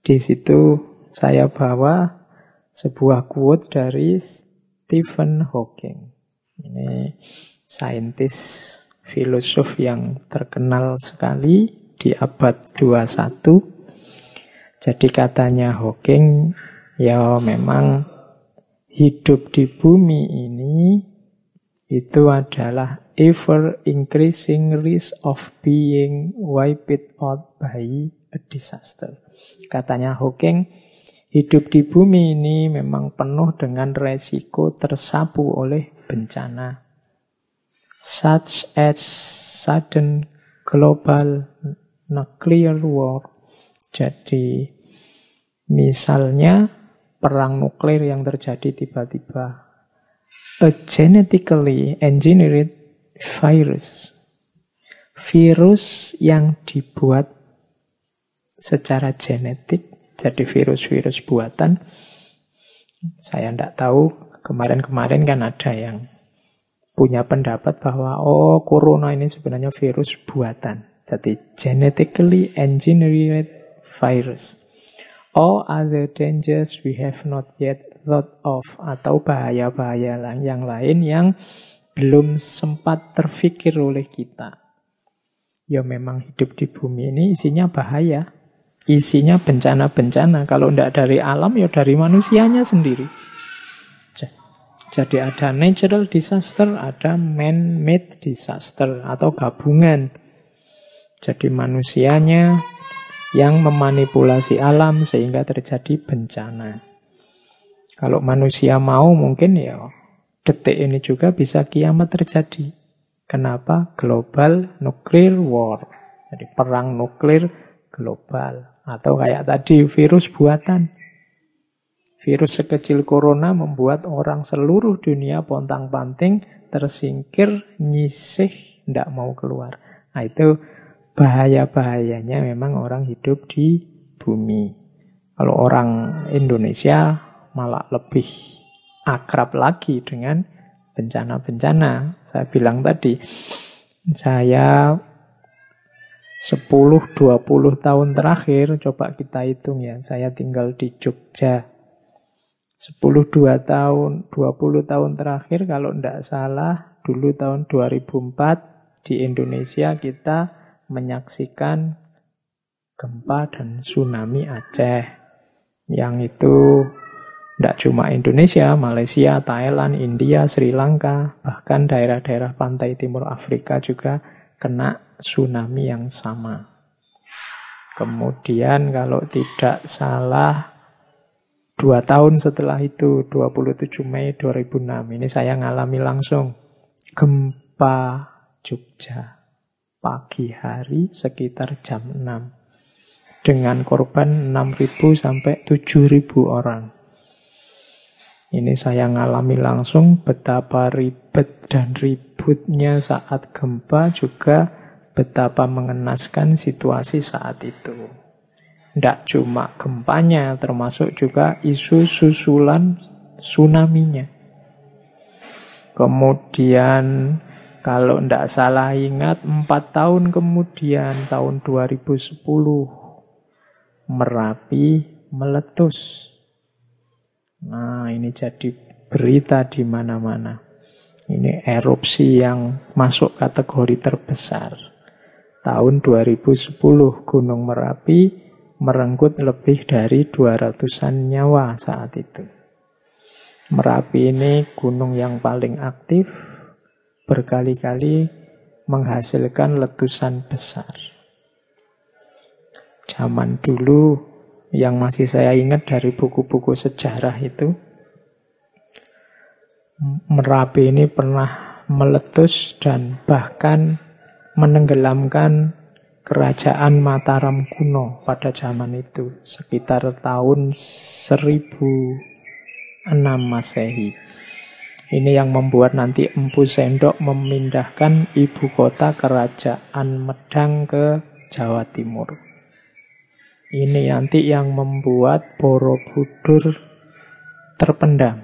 di situ saya bawa sebuah quote dari Stephen Hawking. Ini saintis filosof yang terkenal sekali di abad 21 jadi katanya Hawking, ya memang hidup di bumi ini itu adalah ever increasing risk of being wiped out by a disaster. Katanya Hawking, hidup di bumi ini memang penuh dengan resiko tersapu oleh bencana. Such as sudden global nuclear war. Jadi Misalnya perang nuklir yang terjadi tiba-tiba. A genetically engineered virus. Virus yang dibuat secara genetik, jadi virus-virus buatan. Saya tidak tahu, kemarin-kemarin kan ada yang punya pendapat bahwa oh corona ini sebenarnya virus buatan. Jadi genetically engineered virus. All other dangers we have not yet thought of atau bahaya-bahaya yang lain yang belum sempat terfikir oleh kita. Ya memang hidup di bumi ini isinya bahaya. Isinya bencana-bencana. Kalau tidak dari alam ya dari manusianya sendiri. Jadi ada natural disaster, ada man-made disaster atau gabungan Jadi manusianya yang memanipulasi alam sehingga terjadi bencana. Kalau manusia mau mungkin ya detik ini juga bisa kiamat terjadi. Kenapa? Global nuclear war. Jadi perang nuklir global. Atau kayak tadi virus buatan. Virus sekecil corona membuat orang seluruh dunia pontang-panting tersingkir, nyisih, tidak mau keluar. Nah itu bahaya-bahayanya memang orang hidup di bumi. Kalau orang Indonesia malah lebih akrab lagi dengan bencana-bencana. Saya bilang tadi, saya 10-20 tahun terakhir, coba kita hitung ya, saya tinggal di Jogja. 10-2 tahun, 20 tahun terakhir kalau tidak salah, dulu tahun 2004 di Indonesia kita menyaksikan gempa dan tsunami Aceh. Yang itu tidak cuma Indonesia, Malaysia, Thailand, India, Sri Lanka, bahkan daerah-daerah pantai timur Afrika juga kena tsunami yang sama. Kemudian kalau tidak salah dua tahun setelah itu 27 Mei 2006 ini saya ngalami langsung gempa Jogja pagi hari sekitar jam 6. Dengan korban 6.000 sampai 7.000 orang. Ini saya ngalami langsung betapa ribet dan ributnya saat gempa juga betapa mengenaskan situasi saat itu. Tidak cuma gempanya, termasuk juga isu susulan tsunami-nya. Kemudian kalau tidak salah ingat, empat tahun kemudian, tahun 2010, Merapi meletus. Nah, ini jadi berita di mana-mana. Ini erupsi yang masuk kategori terbesar. Tahun 2010, Gunung Merapi merenggut lebih dari 200-an nyawa saat itu. Merapi ini gunung yang paling aktif, berkali-kali menghasilkan letusan besar. Zaman dulu yang masih saya ingat dari buku-buku sejarah itu, Merapi ini pernah meletus dan bahkan menenggelamkan kerajaan Mataram kuno pada zaman itu, sekitar tahun 1006 Masehi. Ini yang membuat nanti Empu Sendok memindahkan ibu kota kerajaan Medang ke Jawa Timur. Ini nanti yang membuat Borobudur terpendam.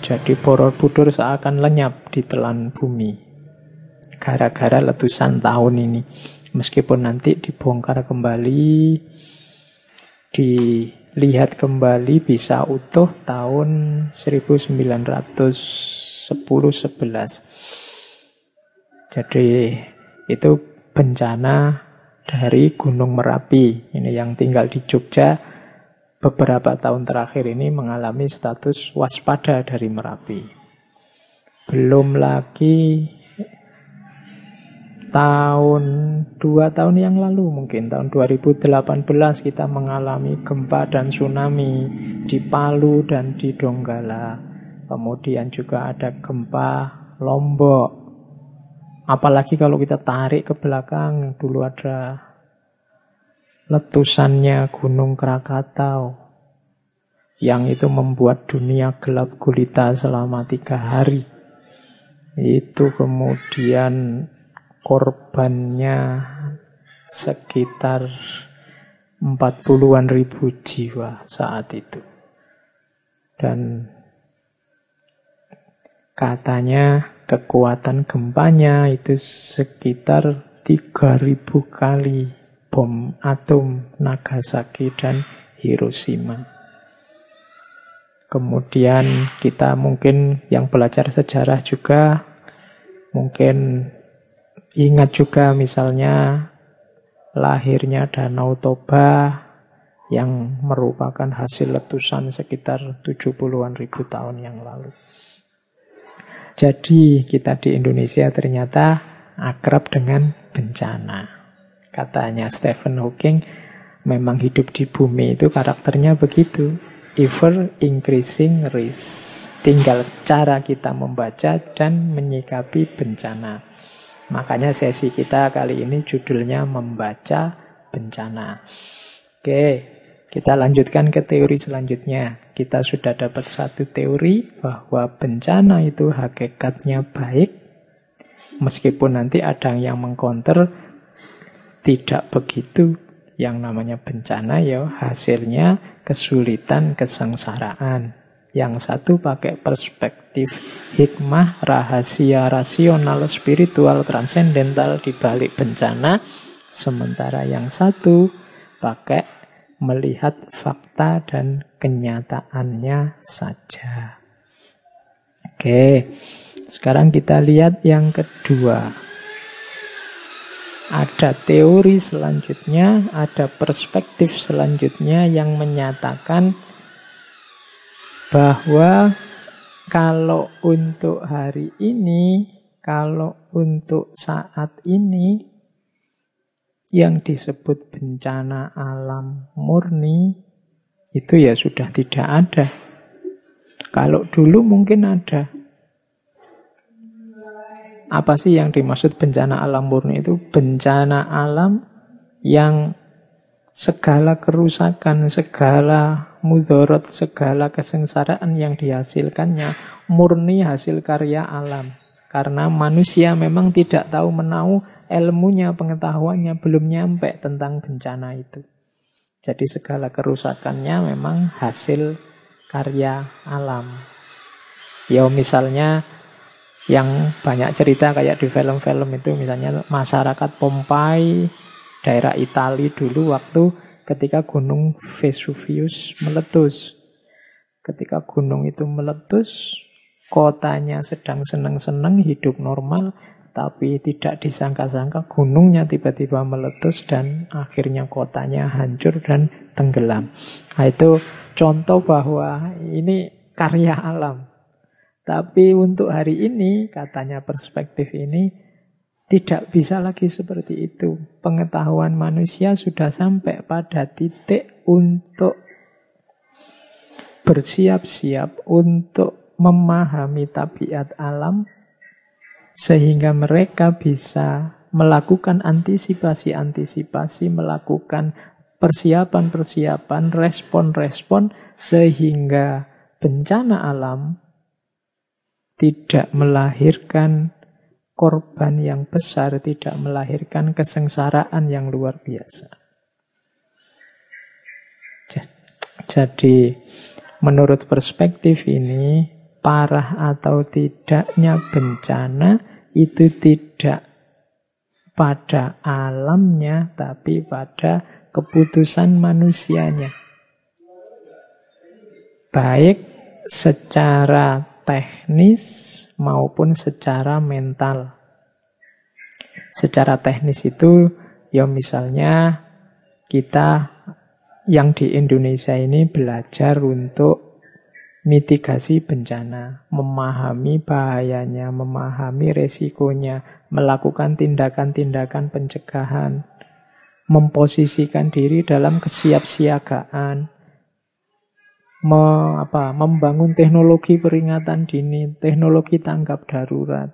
Jadi Borobudur seakan lenyap di telan bumi. Gara-gara letusan tahun ini. Meskipun nanti dibongkar kembali, di lihat kembali bisa utuh tahun 1910-11. Jadi itu bencana dari Gunung Merapi. Ini yang tinggal di Jogja beberapa tahun terakhir ini mengalami status waspada dari Merapi. Belum lagi tahun dua tahun yang lalu mungkin tahun 2018 kita mengalami gempa dan tsunami di Palu dan di Donggala. Kemudian juga ada gempa Lombok. Apalagi kalau kita tarik ke belakang dulu ada letusannya Gunung Krakatau yang itu membuat dunia gelap gulita selama tiga hari. Itu kemudian korbannya sekitar 40-an ribu jiwa saat itu. Dan katanya kekuatan gempanya itu sekitar 3000 kali bom atom Nagasaki dan Hiroshima. Kemudian kita mungkin yang belajar sejarah juga mungkin Ingat juga misalnya lahirnya Danau Toba yang merupakan hasil letusan sekitar 70-an ribu tahun yang lalu. Jadi kita di Indonesia ternyata akrab dengan bencana. Katanya Stephen Hawking, memang hidup di bumi itu karakternya begitu. Ever increasing risk. Tinggal cara kita membaca dan menyikapi bencana. Makanya sesi kita kali ini judulnya membaca bencana. Oke, kita lanjutkan ke teori selanjutnya. Kita sudah dapat satu teori bahwa bencana itu hakikatnya baik. Meskipun nanti ada yang mengkonter tidak begitu yang namanya bencana ya hasilnya kesulitan, kesengsaraan. Yang satu pakai perspektif hikmah, rahasia, rasional, spiritual, transendental di balik bencana. Sementara yang satu pakai melihat fakta dan kenyataannya saja. Oke, sekarang kita lihat yang kedua. Ada teori selanjutnya, ada perspektif selanjutnya yang menyatakan bahwa kalau untuk hari ini, kalau untuk saat ini, yang disebut bencana alam murni itu ya sudah tidak ada. Kalau dulu mungkin ada, apa sih yang dimaksud bencana alam murni itu? Bencana alam yang segala kerusakan, segala mudorot, segala kesengsaraan yang dihasilkannya murni hasil karya alam. Karena manusia memang tidak tahu menau ilmunya, pengetahuannya belum nyampe tentang bencana itu. Jadi segala kerusakannya memang hasil karya alam. Ya misalnya yang banyak cerita kayak di film-film itu misalnya masyarakat Pompai daerah Italia dulu waktu ketika gunung Vesuvius meletus. Ketika gunung itu meletus, kotanya sedang senang-senang hidup normal, tapi tidak disangka-sangka gunungnya tiba-tiba meletus dan akhirnya kotanya hancur dan tenggelam. Nah, itu contoh bahwa ini karya alam. Tapi untuk hari ini, katanya perspektif ini, tidak bisa lagi seperti itu. Pengetahuan manusia sudah sampai pada titik untuk bersiap-siap untuk memahami tabiat alam, sehingga mereka bisa melakukan antisipasi-antisipasi, melakukan persiapan-persiapan, respon-respon, sehingga bencana alam tidak melahirkan korban yang besar, tidak melahirkan kesengsaraan yang luar biasa. Jadi, menurut perspektif ini, parah atau tidaknya bencana itu tidak pada alamnya, tapi pada keputusan manusianya. Baik secara teknis maupun secara mental. Secara teknis itu ya misalnya kita yang di Indonesia ini belajar untuk mitigasi bencana, memahami bahayanya, memahami resikonya, melakukan tindakan-tindakan pencegahan, memposisikan diri dalam kesiapsiagaan, me, apa, membangun teknologi peringatan dini, teknologi tanggap darurat,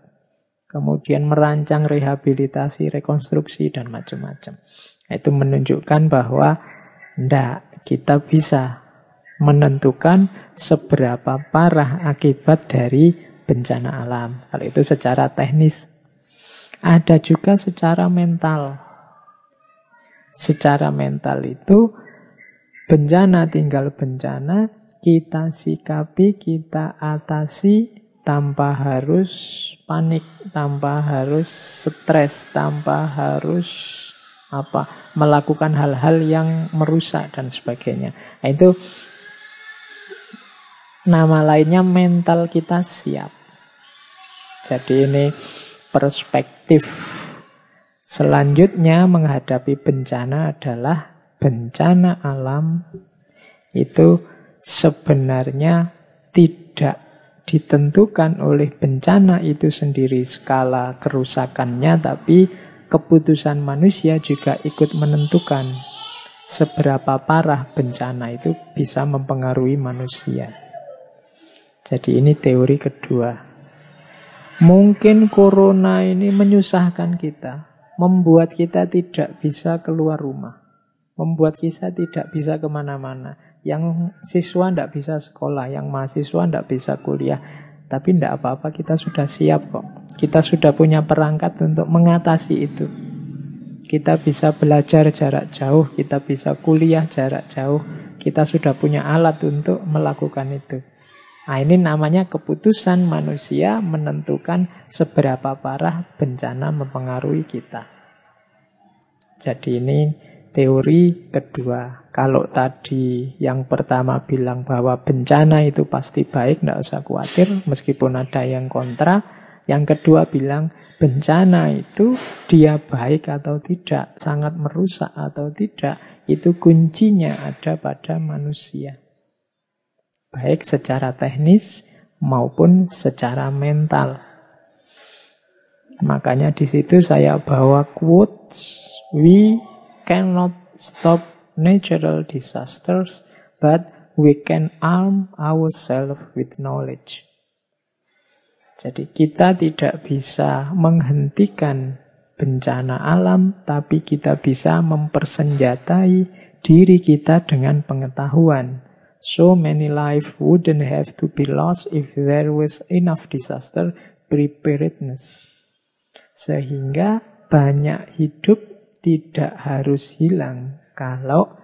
kemudian merancang rehabilitasi, rekonstruksi, dan macam-macam. Itu menunjukkan bahwa ndak kita bisa menentukan seberapa parah akibat dari bencana alam. Kalau itu secara teknis. Ada juga secara mental. Secara mental itu Bencana tinggal bencana, kita sikapi, kita atasi tanpa harus panik, tanpa harus stres, tanpa harus apa melakukan hal-hal yang merusak dan sebagainya. Nah, itu nama lainnya mental kita siap. Jadi ini perspektif selanjutnya menghadapi bencana adalah bencana alam itu sebenarnya tidak ditentukan oleh bencana itu sendiri skala kerusakannya, tapi keputusan manusia juga ikut menentukan seberapa parah bencana itu bisa mempengaruhi manusia. Jadi ini teori kedua. Mungkin corona ini menyusahkan kita, membuat kita tidak bisa keluar rumah, membuat kita tidak bisa ke mana-mana. Yang siswa tidak bisa sekolah, yang mahasiswa tidak bisa kuliah. Tapi tidak apa-apa, kita sudah siap kok. Kita sudah punya perangkat untuk mengatasi itu. Kita bisa belajar jarak jauh, kita bisa kuliah jarak jauh. Kita sudah punya alat untuk melakukan itu. Nah, ini namanya keputusan manusia menentukan seberapa parah bencana mempengaruhi kita. Jadi ini teori kedua. Kalau tadi yang pertama bilang bahwa bencana itu pasti baik, tidak usah khawatir, meskipun ada yang kontra. Yang kedua bilang bencana itu dia baik atau tidak, sangat merusak atau tidak, itu kuncinya ada pada manusia. Baik secara teknis maupun secara mental. Makanya di situ saya bawa quotes, we cannot stop natural disasters, but we can arm ourselves with knowledge. Jadi kita tidak bisa menghentikan bencana alam, tapi kita bisa mempersenjatai diri kita dengan pengetahuan. So many life wouldn't have to be lost if there was enough disaster preparedness. Sehingga banyak hidup tidak harus hilang kalau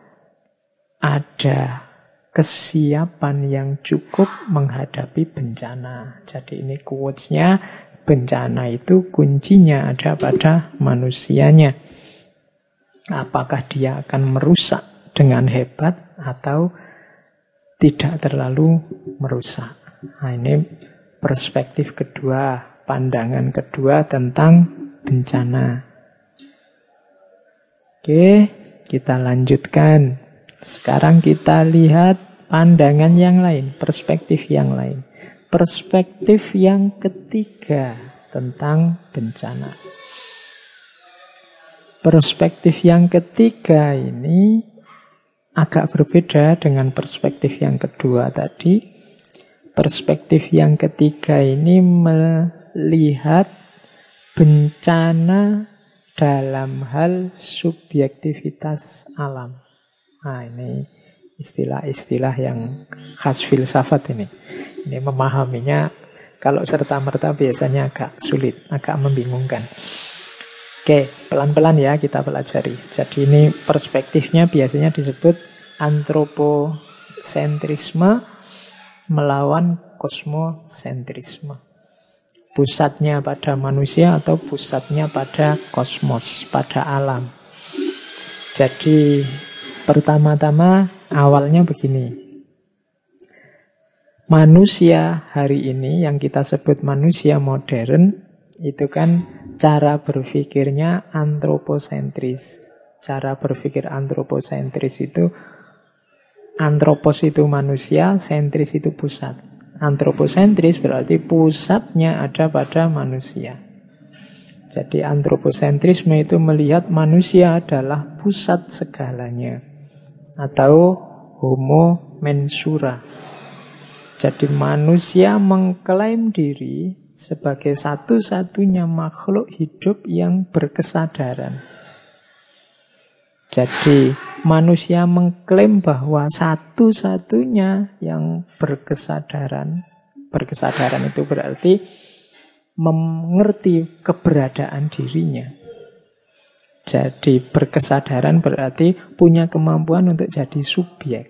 ada kesiapan yang cukup menghadapi bencana. Jadi ini quotes-nya, bencana itu kuncinya ada pada manusianya. Apakah dia akan merusak dengan hebat atau tidak terlalu merusak. Nah, ini perspektif kedua, pandangan kedua tentang bencana. Oke, kita lanjutkan. Sekarang kita lihat pandangan yang lain, perspektif yang lain. Perspektif yang ketiga tentang bencana. Perspektif yang ketiga ini agak berbeda dengan perspektif yang kedua tadi. Perspektif yang ketiga ini melihat bencana dalam hal subjektivitas alam. Nah, ini istilah-istilah yang khas filsafat ini. Ini memahaminya kalau serta-merta biasanya agak sulit, agak membingungkan. Oke, pelan-pelan ya kita pelajari. Jadi ini perspektifnya biasanya disebut antroposentrisme melawan kosmosentrisme pusatnya pada manusia atau pusatnya pada kosmos, pada alam. Jadi pertama-tama awalnya begini. Manusia hari ini yang kita sebut manusia modern itu kan cara berpikirnya antroposentris. Cara berpikir antroposentris itu antropos itu manusia, sentris itu pusat. Antroposentris berarti pusatnya ada pada manusia. Jadi antroposentrisme itu melihat manusia adalah pusat segalanya. Atau homo mensura. Jadi manusia mengklaim diri sebagai satu-satunya makhluk hidup yang berkesadaran. Jadi manusia mengklaim bahwa satu-satunya yang berkesadaran, berkesadaran itu berarti mengerti keberadaan dirinya. Jadi berkesadaran berarti punya kemampuan untuk jadi subjek.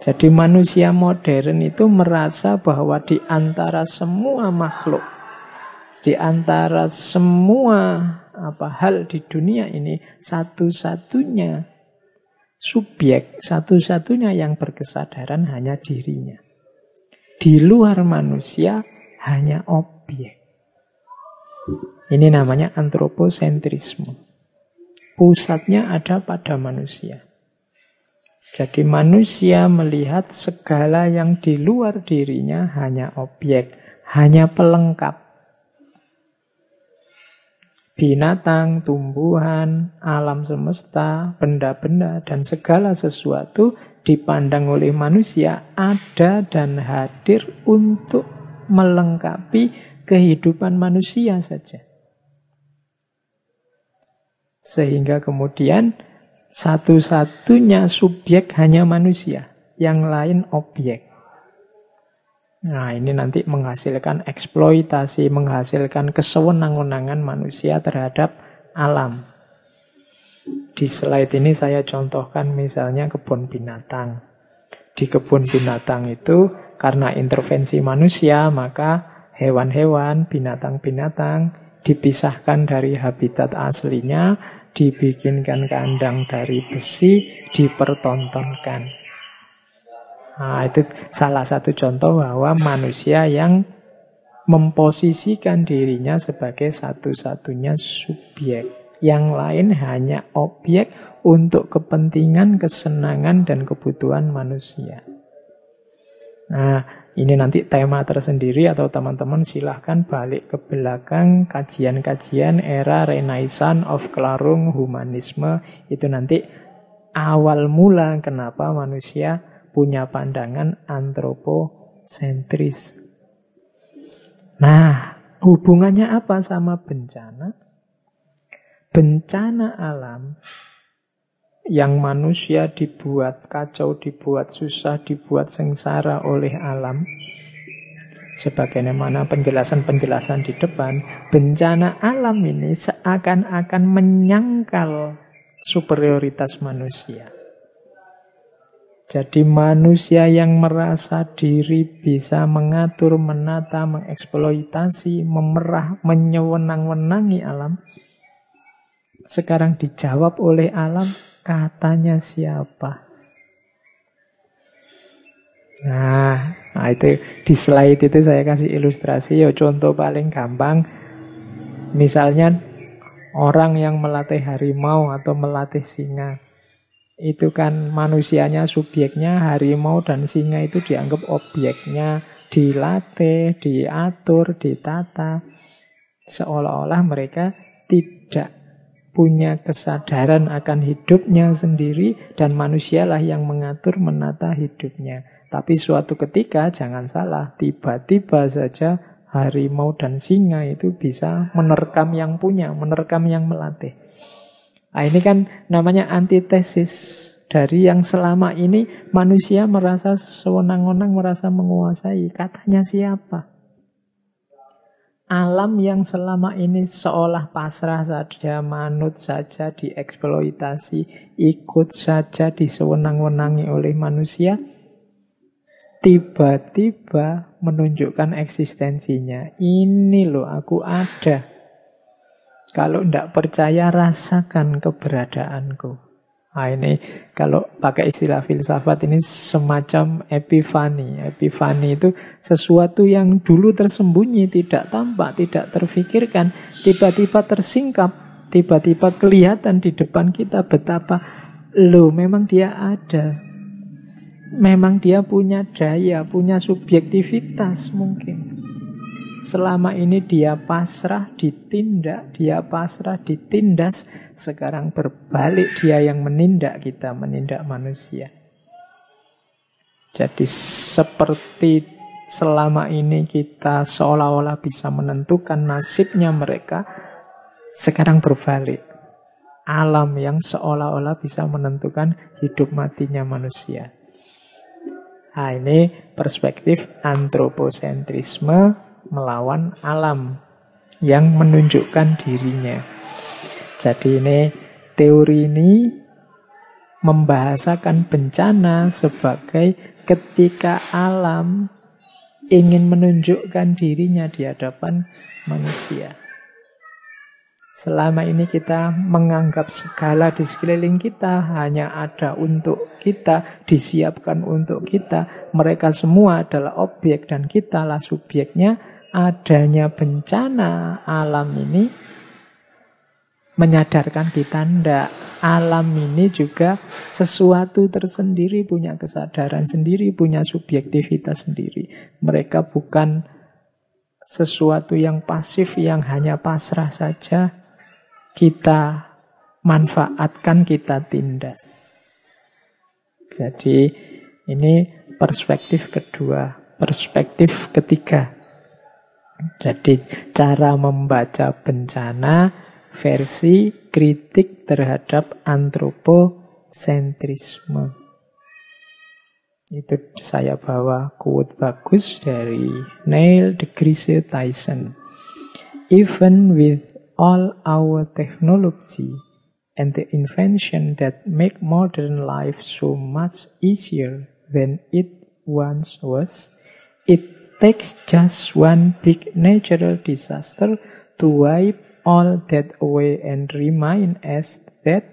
Jadi manusia modern itu merasa bahwa di antara semua makhluk, di antara semua apa hal di dunia ini satu-satunya subjek, satu-satunya yang berkesadaran hanya dirinya. Di luar manusia hanya objek. Ini namanya antroposentrisme. Pusatnya ada pada manusia. Jadi manusia melihat segala yang di luar dirinya hanya objek, hanya pelengkap. Binatang, tumbuhan, alam semesta, benda-benda, dan segala sesuatu dipandang oleh manusia ada dan hadir untuk melengkapi kehidupan manusia saja. Sehingga kemudian satu-satunya subjek hanya manusia, yang lain objek. Nah, ini nanti menghasilkan eksploitasi, menghasilkan kesewenang-wenangan manusia terhadap alam. Di slide ini saya contohkan misalnya kebun binatang. Di kebun binatang itu karena intervensi manusia, maka hewan-hewan, binatang-binatang dipisahkan dari habitat aslinya dibikinkan kandang dari besi, dipertontonkan. Nah, itu salah satu contoh bahwa manusia yang memposisikan dirinya sebagai satu-satunya subjek. Yang lain hanya objek untuk kepentingan, kesenangan, dan kebutuhan manusia. Nah, ini nanti tema tersendiri atau teman-teman silahkan balik ke belakang kajian-kajian era Renaissance of Klarung Humanisme itu nanti awal mula kenapa manusia punya pandangan antroposentris. Nah, hubungannya apa sama bencana? Bencana alam yang manusia dibuat kacau, dibuat susah, dibuat sengsara oleh alam. Sebagaimana penjelasan-penjelasan di depan, bencana alam ini seakan-akan menyangkal superioritas manusia. Jadi manusia yang merasa diri bisa mengatur, menata, mengeksploitasi, memerah, menyewenang-wenangi alam, sekarang dijawab oleh alam Katanya siapa? Nah, nah itu di slide itu saya kasih ilustrasi. Ya contoh paling gampang. Misalnya orang yang melatih harimau atau melatih singa. Itu kan manusianya subjeknya harimau dan singa itu dianggap objeknya dilatih, diatur, ditata. Seolah-olah mereka tidak punya kesadaran akan hidupnya sendiri dan manusialah yang mengatur menata hidupnya. Tapi suatu ketika jangan salah, tiba-tiba saja harimau dan singa itu bisa menerkam yang punya, menerkam yang melatih. Nah, ini kan namanya antitesis dari yang selama ini manusia merasa sewenang-wenang, merasa menguasai. Katanya siapa? alam yang selama ini seolah pasrah saja, manut saja, dieksploitasi, ikut saja disewenang-wenangi oleh manusia, tiba-tiba menunjukkan eksistensinya. Ini loh aku ada. Kalau tidak percaya rasakan keberadaanku. Nah ini kalau pakai istilah filsafat ini semacam epifani. Epifani itu sesuatu yang dulu tersembunyi, tidak tampak, tidak terfikirkan, tiba-tiba tersingkap, tiba-tiba kelihatan di depan kita betapa lo memang dia ada. Memang dia punya daya, punya subjektivitas mungkin. Selama ini dia pasrah, ditindak, dia pasrah, ditindas. Sekarang berbalik dia yang menindak kita, menindak manusia. Jadi seperti selama ini kita seolah-olah bisa menentukan nasibnya mereka, sekarang berbalik. Alam yang seolah-olah bisa menentukan hidup matinya manusia. Nah, ini perspektif antroposentrisme melawan alam yang menunjukkan dirinya. Jadi ini teori ini membahasakan bencana sebagai ketika alam ingin menunjukkan dirinya di hadapan manusia. Selama ini kita menganggap segala di sekeliling kita hanya ada untuk kita, disiapkan untuk kita. Mereka semua adalah objek dan kitalah subjeknya adanya bencana alam ini menyadarkan kita ndak. Alam ini juga sesuatu tersendiri punya kesadaran sendiri punya subjektivitas sendiri. Mereka bukan sesuatu yang pasif yang hanya pasrah saja. Kita manfaatkan kita tindas. Jadi ini perspektif kedua. Perspektif ketiga jadi cara membaca bencana versi kritik terhadap antroposentrisme. Itu saya bawa quote bagus dari Neil deGrasse Tyson. Even with all our technology and the invention that make modern life so much easier than it once was, it takes just one big natural disaster to wipe all that away and remind us that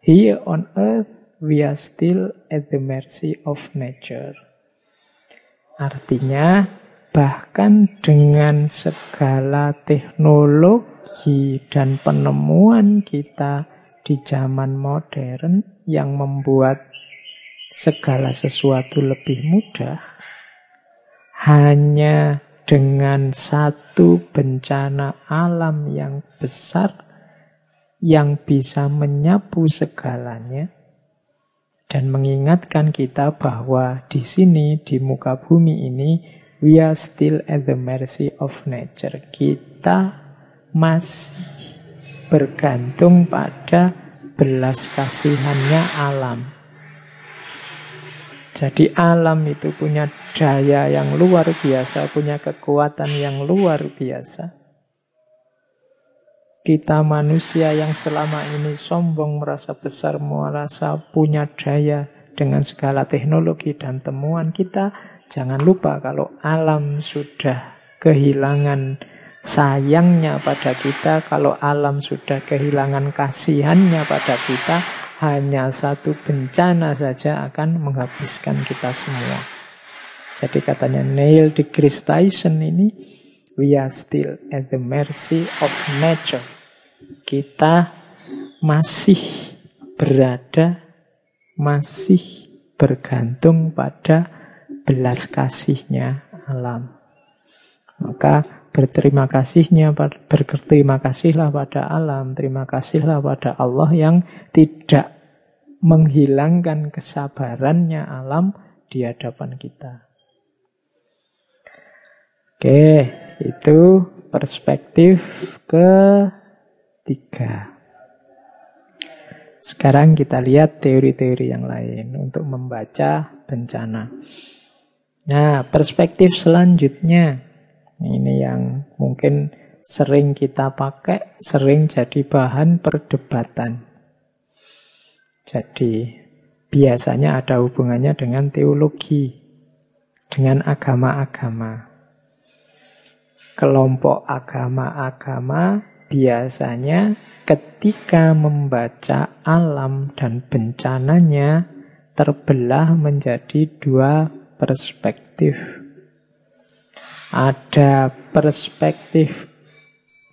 here on earth we are still at the mercy of nature. Artinya, bahkan dengan segala teknologi dan penemuan kita di zaman modern yang membuat segala sesuatu lebih mudah, hanya dengan satu bencana alam yang besar yang bisa menyapu segalanya dan mengingatkan kita bahwa di sini di muka bumi ini we are still at the mercy of nature. Kita masih bergantung pada belas kasihannya alam. Jadi alam itu punya daya yang luar biasa, punya kekuatan yang luar biasa. Kita manusia yang selama ini sombong, merasa besar, merasa punya daya dengan segala teknologi dan temuan kita, jangan lupa kalau alam sudah kehilangan sayangnya pada kita, kalau alam sudah kehilangan kasihannya pada kita, hanya satu bencana saja akan menghabiskan kita semua. Jadi katanya Neil deGrasse Tyson ini, we are still at the mercy of nature. Kita masih berada, masih bergantung pada belas kasihnya alam. Maka berterima kasihnya berterima kasihlah pada alam terima kasihlah pada Allah yang tidak menghilangkan kesabarannya alam di hadapan kita. Oke itu perspektif ketiga. Sekarang kita lihat teori-teori yang lain untuk membaca bencana. Nah, perspektif selanjutnya ini yang mungkin sering kita pakai, sering jadi bahan perdebatan. Jadi biasanya ada hubungannya dengan teologi, dengan agama-agama. Kelompok agama-agama biasanya ketika membaca alam dan bencananya terbelah menjadi dua perspektif. Ada perspektif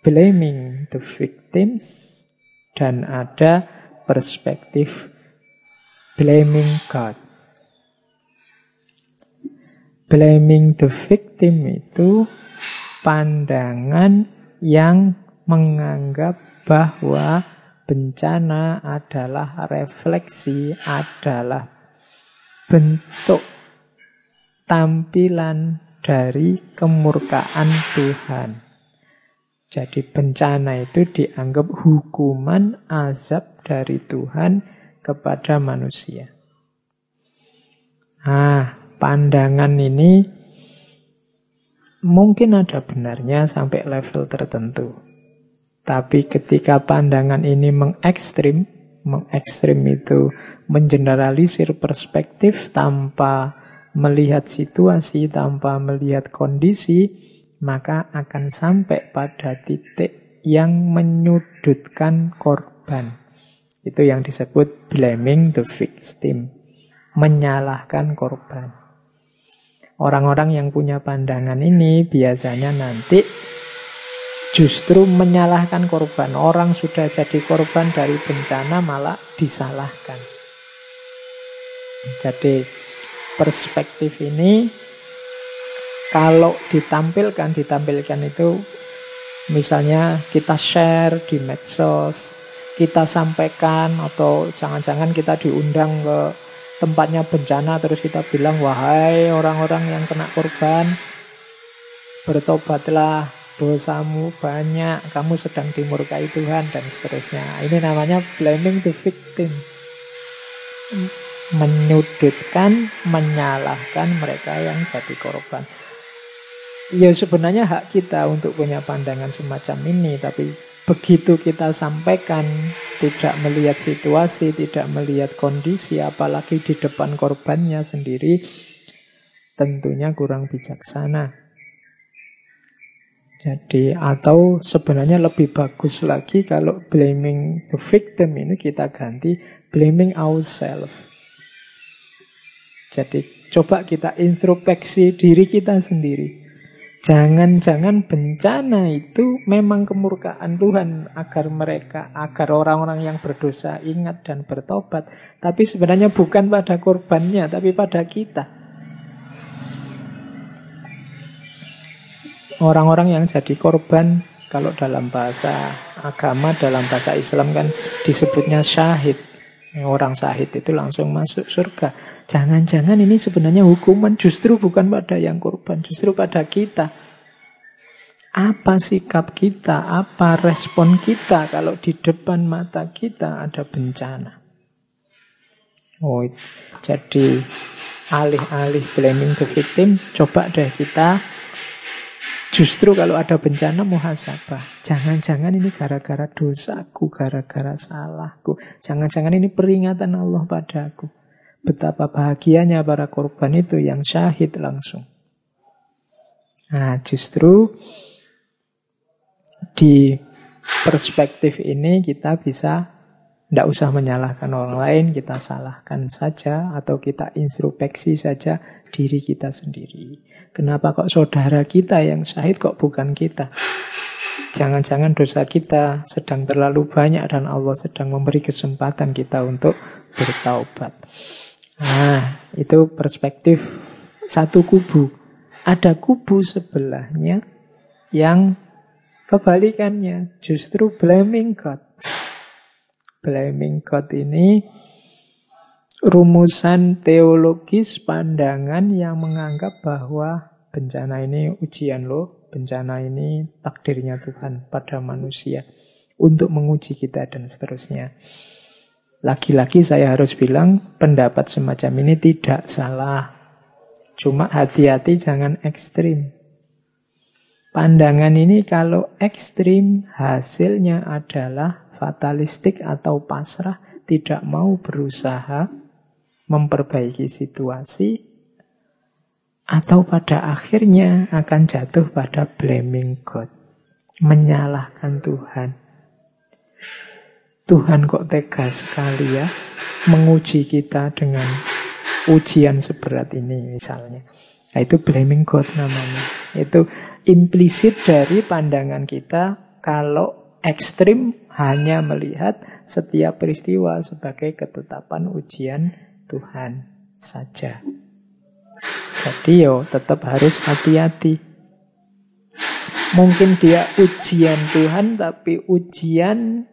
blaming the victims dan ada perspektif blaming God. Blaming the victim itu pandangan yang menganggap bahwa bencana adalah refleksi, adalah bentuk tampilan dari kemurkaan Tuhan. Jadi bencana itu dianggap hukuman azab dari Tuhan kepada manusia. Nah, pandangan ini mungkin ada benarnya sampai level tertentu. Tapi ketika pandangan ini mengekstrim, mengekstrim itu mengeneralisir perspektif tanpa melihat situasi tanpa melihat kondisi, maka akan sampai pada titik yang menyudutkan korban. Itu yang disebut blaming the victim, menyalahkan korban. Orang-orang yang punya pandangan ini biasanya nanti justru menyalahkan korban. Orang sudah jadi korban dari bencana malah disalahkan. Jadi perspektif ini kalau ditampilkan, ditampilkan itu misalnya kita share di medsos, kita sampaikan atau jangan-jangan kita diundang ke tempatnya bencana terus kita bilang wahai orang-orang yang kena korban bertobatlah dosamu banyak kamu sedang dimurkai Tuhan dan seterusnya. Ini namanya blaming the victim menyudutkan menyalahkan mereka yang jadi korban Ya sebenarnya hak kita untuk punya pandangan semacam ini, tapi begitu kita sampaikan tidak melihat situasi, tidak melihat kondisi, apalagi di depan korbannya sendiri, tentunya kurang bijaksana. Jadi atau sebenarnya lebih bagus lagi kalau blaming the victim ini kita ganti blaming ourselves. Jadi coba kita introspeksi diri kita sendiri. Jangan-jangan bencana itu memang kemurkaan Tuhan agar mereka, agar orang-orang yang berdosa ingat dan bertobat. Tapi sebenarnya bukan pada korbannya, tapi pada kita. Orang-orang yang jadi korban, kalau dalam bahasa agama, dalam bahasa Islam kan disebutnya syahid. Orang syahid itu langsung masuk surga. Jangan-jangan ini sebenarnya hukuman justru bukan pada yang korban, justru pada kita. Apa sikap kita, apa respon kita kalau di depan mata kita ada bencana. Oh, jadi alih-alih blaming the victim, coba deh kita Justru kalau ada bencana muhasabah. Jangan-jangan ini gara-gara dosaku, gara-gara salahku. Jangan-jangan ini peringatan Allah padaku. Betapa bahagianya para korban itu yang syahid langsung. Nah, justru di perspektif ini kita bisa tidak usah menyalahkan orang lain, kita salahkan saja atau kita introspeksi saja diri kita sendiri. Kenapa kok saudara kita yang syahid kok bukan kita? Jangan-jangan dosa kita sedang terlalu banyak dan Allah sedang memberi kesempatan kita untuk bertaubat. Nah, itu perspektif satu kubu. Ada kubu sebelahnya yang kebalikannya, justru blaming God. Blaming God ini rumusan teologis pandangan yang menganggap bahwa bencana ini ujian loh, bencana ini takdirnya Tuhan pada manusia untuk menguji kita dan seterusnya. Lagi-lagi saya harus bilang pendapat semacam ini tidak salah. Cuma hati-hati jangan ekstrim. Pandangan ini kalau ekstrim hasilnya adalah fatalistik atau pasrah, tidak mau berusaha memperbaiki situasi, atau pada akhirnya akan jatuh pada blaming God, menyalahkan Tuhan. Tuhan kok tega sekali ya menguji kita dengan ujian seberat ini misalnya. Nah, itu blaming God namanya. Itu implisit dari pandangan kita kalau ekstrim hanya melihat setiap peristiwa sebagai ketetapan ujian Tuhan saja. Jadi yo tetap harus hati-hati. Mungkin dia ujian Tuhan, tapi ujian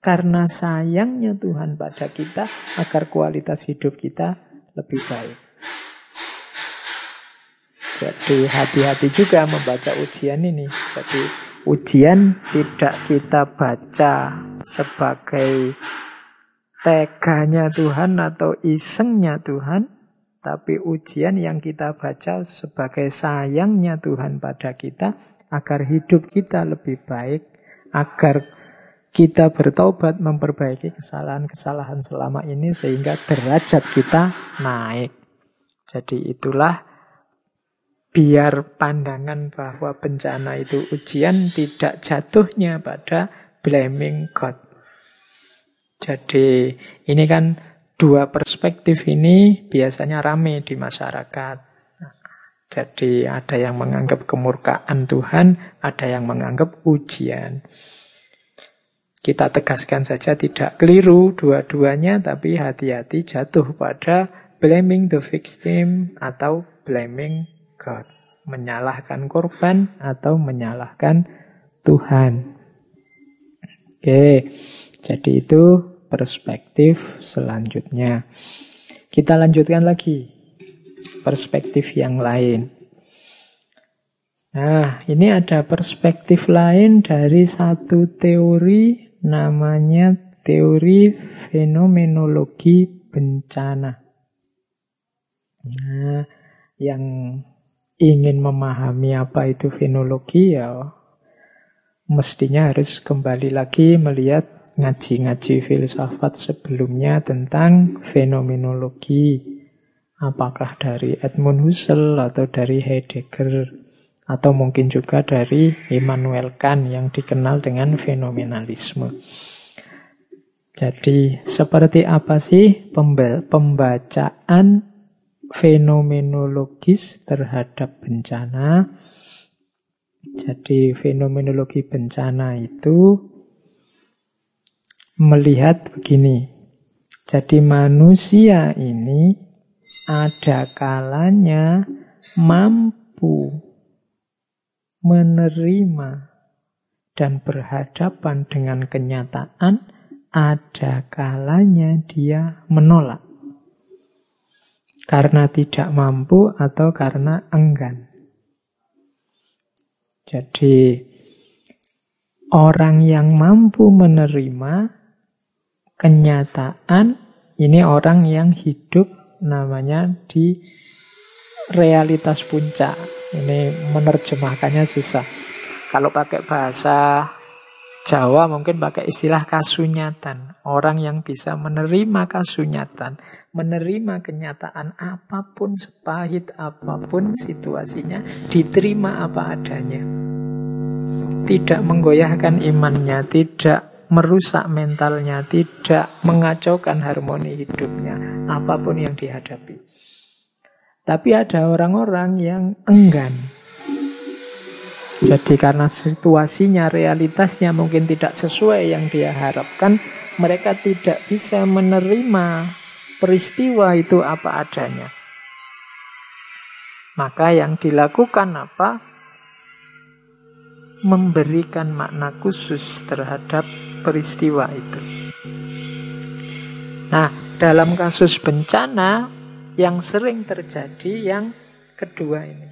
karena sayangnya Tuhan pada kita agar kualitas hidup kita lebih baik. Jadi hati-hati juga membaca ujian ini. Jadi ujian tidak kita baca sebagai teganya Tuhan atau isengnya Tuhan, tapi ujian yang kita baca sebagai sayangnya Tuhan pada kita agar hidup kita lebih baik, agar kita bertobat memperbaiki kesalahan-kesalahan selama ini sehingga derajat kita naik. Jadi itulah biar pandangan bahwa bencana itu ujian tidak jatuhnya pada blaming God. Jadi ini kan dua perspektif ini biasanya rame di masyarakat. Jadi ada yang menganggap kemurkaan Tuhan, ada yang menganggap ujian. Kita tegaskan saja tidak keliru dua-duanya, tapi hati-hati jatuh pada blaming the victim atau blaming God. Menyalahkan korban atau menyalahkan Tuhan. Oke, jadi itu perspektif selanjutnya. Kita lanjutkan lagi perspektif yang lain. Nah, ini ada perspektif lain dari satu teori namanya teori fenomenologi bencana. Nah, yang ingin memahami apa itu fenologi ya mestinya harus kembali lagi melihat ngaji-ngaji filsafat sebelumnya tentang fenomenologi. Apakah dari Edmund Husserl atau dari Heidegger atau mungkin juga dari Immanuel Kant yang dikenal dengan fenomenalisme. Jadi seperti apa sih pembacaan fenomenologis terhadap bencana? Jadi fenomenologi bencana itu melihat begini. Jadi manusia ini ada kalanya mampu menerima dan berhadapan dengan kenyataan, ada kalanya dia menolak. Karena tidak mampu atau karena enggan. Jadi, orang yang mampu menerima kenyataan, ini orang yang hidup namanya di realitas puncak. Ini menerjemahkannya susah. Kalau pakai bahasa Jawa mungkin pakai istilah kasunyatan. Orang yang bisa menerima kasunyatan, menerima kenyataan apa pun sepahit apa pun situasinya, diterima apa adanya. Tidak menggoyahkan imannya, tidak merusak mentalnya, tidak mengacaukan harmoni hidupnya, apa pun yang dihadapi. Tapi ada orang-orang yang enggan. Jadi karena situasinya, realitasnya mungkin tidak sesuai yang dia harapkan, mereka tidak bisa menerima peristiwa itu apa adanya. Maka yang dilakukan apa? Memberikan makna khusus terhadap peristiwa itu. Nah, dalam kasus bencana, yang sering terjadi yang kedua ini.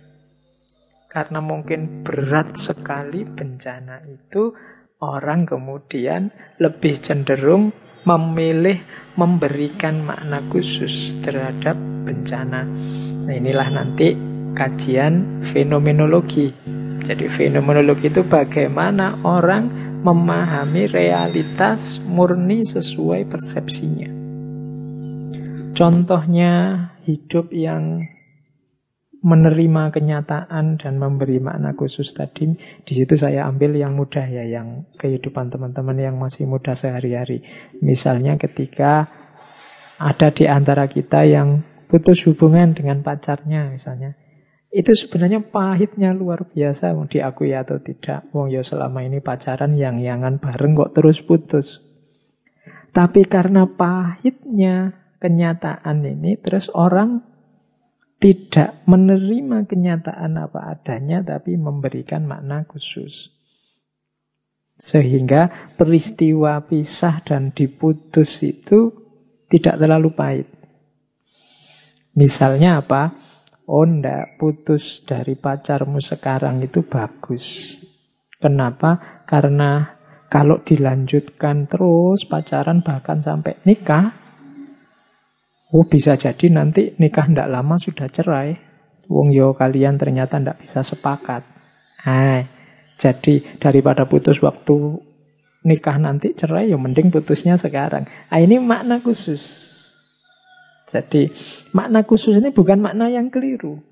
Karena mungkin berat sekali bencana itu, orang kemudian lebih cenderung memilih memberikan makna khusus terhadap bencana. Nah, inilah nanti kajian fenomenologi. Jadi fenomenologi itu bagaimana orang memahami realitas murni sesuai persepsinya. Contohnya hidup yang menerima kenyataan dan memberi makna khusus tadi, di situ saya ambil yang mudah ya, yang kehidupan teman-teman yang masih muda sehari-hari. Misalnya ketika ada di antara kita yang putus hubungan dengan pacarnya misalnya. Itu sebenarnya pahitnya luar biasa mau diakui atau tidak. Wong ya selama ini pacaran yang yangan bareng kok terus putus. Tapi karena pahitnya kenyataan ini, terus orang tidak menerima kenyataan apa adanya, tapi memberikan makna khusus. Sehingga peristiwa pisah dan diputus itu tidak terlalu pahit. Misalnya apa? Oh ndak, putus dari pacarmu sekarang itu bagus. Kenapa? Karena kalau dilanjutkan terus pacaran bahkan sampai nikah, Oh bisa jadi nanti nikah ndak lama sudah cerai. Wong yo kalian ternyata ndak bisa sepakat. Hai, jadi daripada putus waktu nikah nanti cerai, ya mending putusnya sekarang. Ah, ini makna khusus. Jadi makna khusus ini bukan makna yang keliru.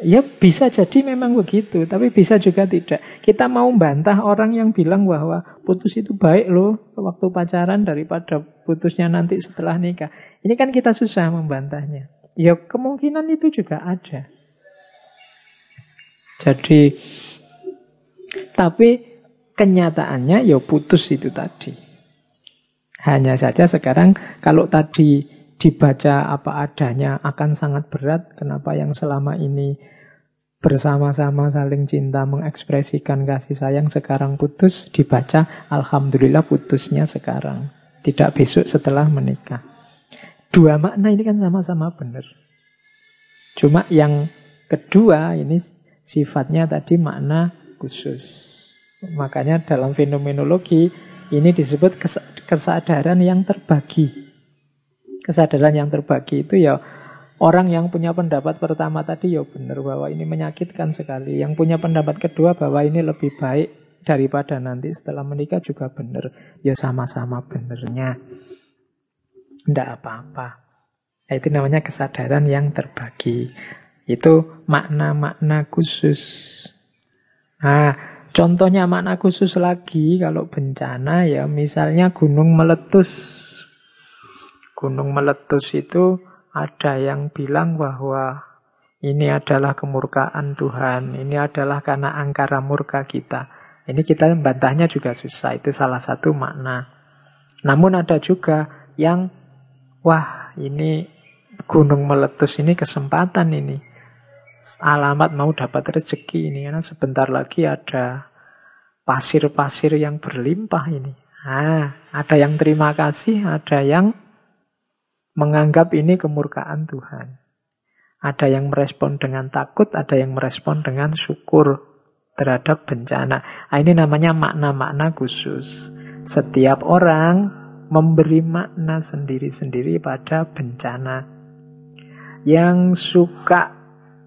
Ya bisa jadi memang begitu, tapi bisa juga tidak. Kita mau bantah orang yang bilang bahwa putus itu baik loh waktu pacaran daripada putusnya nanti setelah nikah. Ini kan kita susah membantahnya. Ya kemungkinan itu juga ada. Jadi, tapi kenyataannya ya putus itu tadi. Hanya saja sekarang kalau tadi dibaca apa adanya akan sangat berat. Kenapa yang selama ini bersama-sama saling cinta mengekspresikan kasih sayang sekarang putus dibaca Alhamdulillah putusnya sekarang. Tidak besok setelah menikah. Dua makna ini kan sama-sama benar. Cuma yang kedua ini sifatnya tadi makna khusus. Makanya dalam fenomenologi ini disebut kesadaran yang terbagi. Kesadaran yang terbagi itu ya orang yang punya pendapat pertama tadi ya benar bahwa ini menyakitkan sekali. Yang punya pendapat kedua bahwa ini lebih baik daripada nanti setelah menikah juga benar. Ya sama-sama benernya. Tidak apa-apa. Nah, itu namanya kesadaran yang terbagi. Itu makna-makna khusus. Nah, contohnya makna khusus lagi kalau bencana ya misalnya gunung meletus gunung meletus itu ada yang bilang bahwa ini adalah kemurkaan Tuhan, ini adalah karena angkara murka kita. Ini kita membantahnya juga susah, itu salah satu makna. Namun ada juga yang, wah ini gunung meletus ini kesempatan ini. Alamat mau dapat rezeki ini, karena sebentar lagi ada pasir-pasir yang berlimpah ini. Nah, ada yang terima kasih, ada yang menganggap ini kemurkaan Tuhan. Ada yang merespon dengan takut, ada yang merespon dengan syukur terhadap bencana. Nah, ini namanya makna-makna khusus. Setiap orang memberi makna sendiri-sendiri pada bencana. Yang suka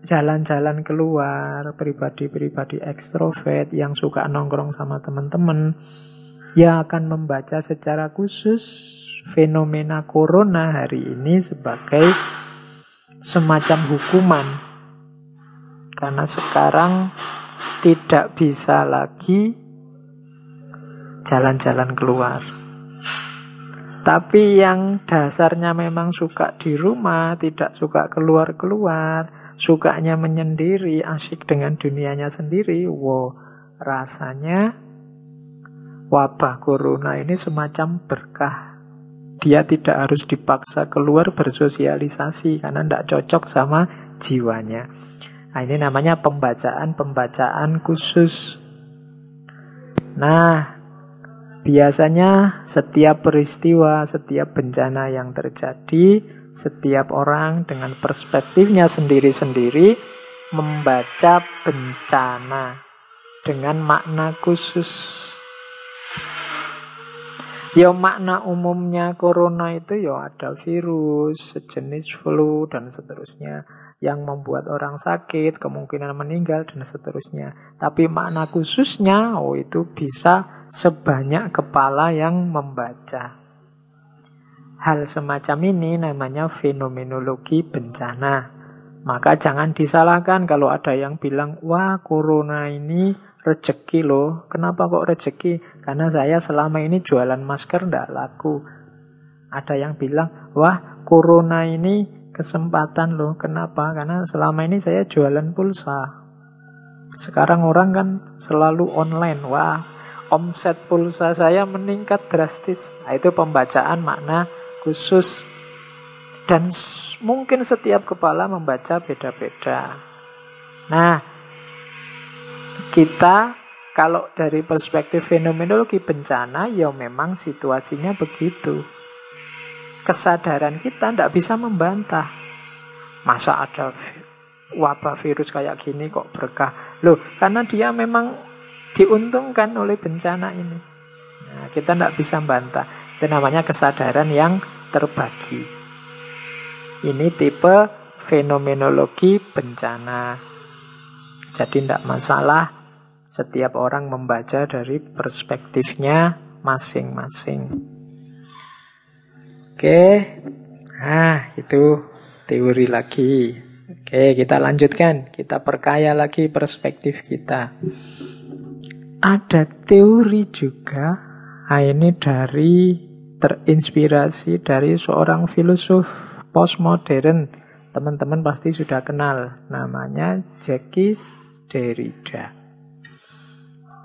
jalan-jalan keluar, pribadi-pribadi ekstrovert yang suka nongkrong sama teman-teman, ya akan membaca secara khusus fenomena corona hari ini sebagai semacam hukuman. Karena sekarang tidak bisa lagi jalan-jalan keluar. Tapi yang dasarnya memang suka di rumah, tidak suka keluar-keluar, sukanya menyendiri, asik dengan dunianya sendiri, wow, rasanya wabah corona ini semacam berkah dia tidak harus dipaksa keluar bersosialisasi karena tidak cocok sama jiwanya. Nah, ini namanya pembacaan-pembacaan khusus. Nah, biasanya setiap peristiwa, setiap bencana yang terjadi, setiap orang dengan perspektifnya sendiri-sendiri membaca bencana dengan makna khusus. Ya makna umumnya corona itu ya ada virus, sejenis flu dan seterusnya yang membuat orang sakit, kemungkinan meninggal dan seterusnya. Tapi makna khususnya oh itu bisa sebanyak kepala yang membaca. Hal semacam ini namanya fenomenologi bencana. Maka jangan disalahkan kalau ada yang bilang, wah corona ini Rezeki loh. Kenapa kok rezeki? Karena saya selama ini jualan masker ndak laku. Ada yang bilang, wah corona ini kesempatan loh. Kenapa? Karena selama ini saya jualan pulsa. Sekarang orang kan selalu online. Wah, omset pulsa saya meningkat drastis. Nah, itu pembacaan makna khusus. Dan mungkin setiap kepala membaca beda-beda. Nah, kita kalau dari perspektif fenomenologi bencana, ya memang situasinya begitu. Kesadaran kita tidak bisa membantah. Masa ada wabah virus kayak gini kok berkah? Loh, karena dia memang diuntungkan oleh bencana ini. Nah, kita tidak bisa membantah. Itu namanya kesadaran yang terbagi. Ini tipe fenomenologi bencana. Jadi tidak masalah setiap orang membaca dari perspektifnya masing-masing. Oke, nah itu teori lagi. Oke, kita lanjutkan. Kita perkaya lagi perspektif kita. Ada teori juga, nah ini dari terinspirasi dari seorang filosof postmodern teman-teman pasti sudah kenal namanya Jacques Derrida.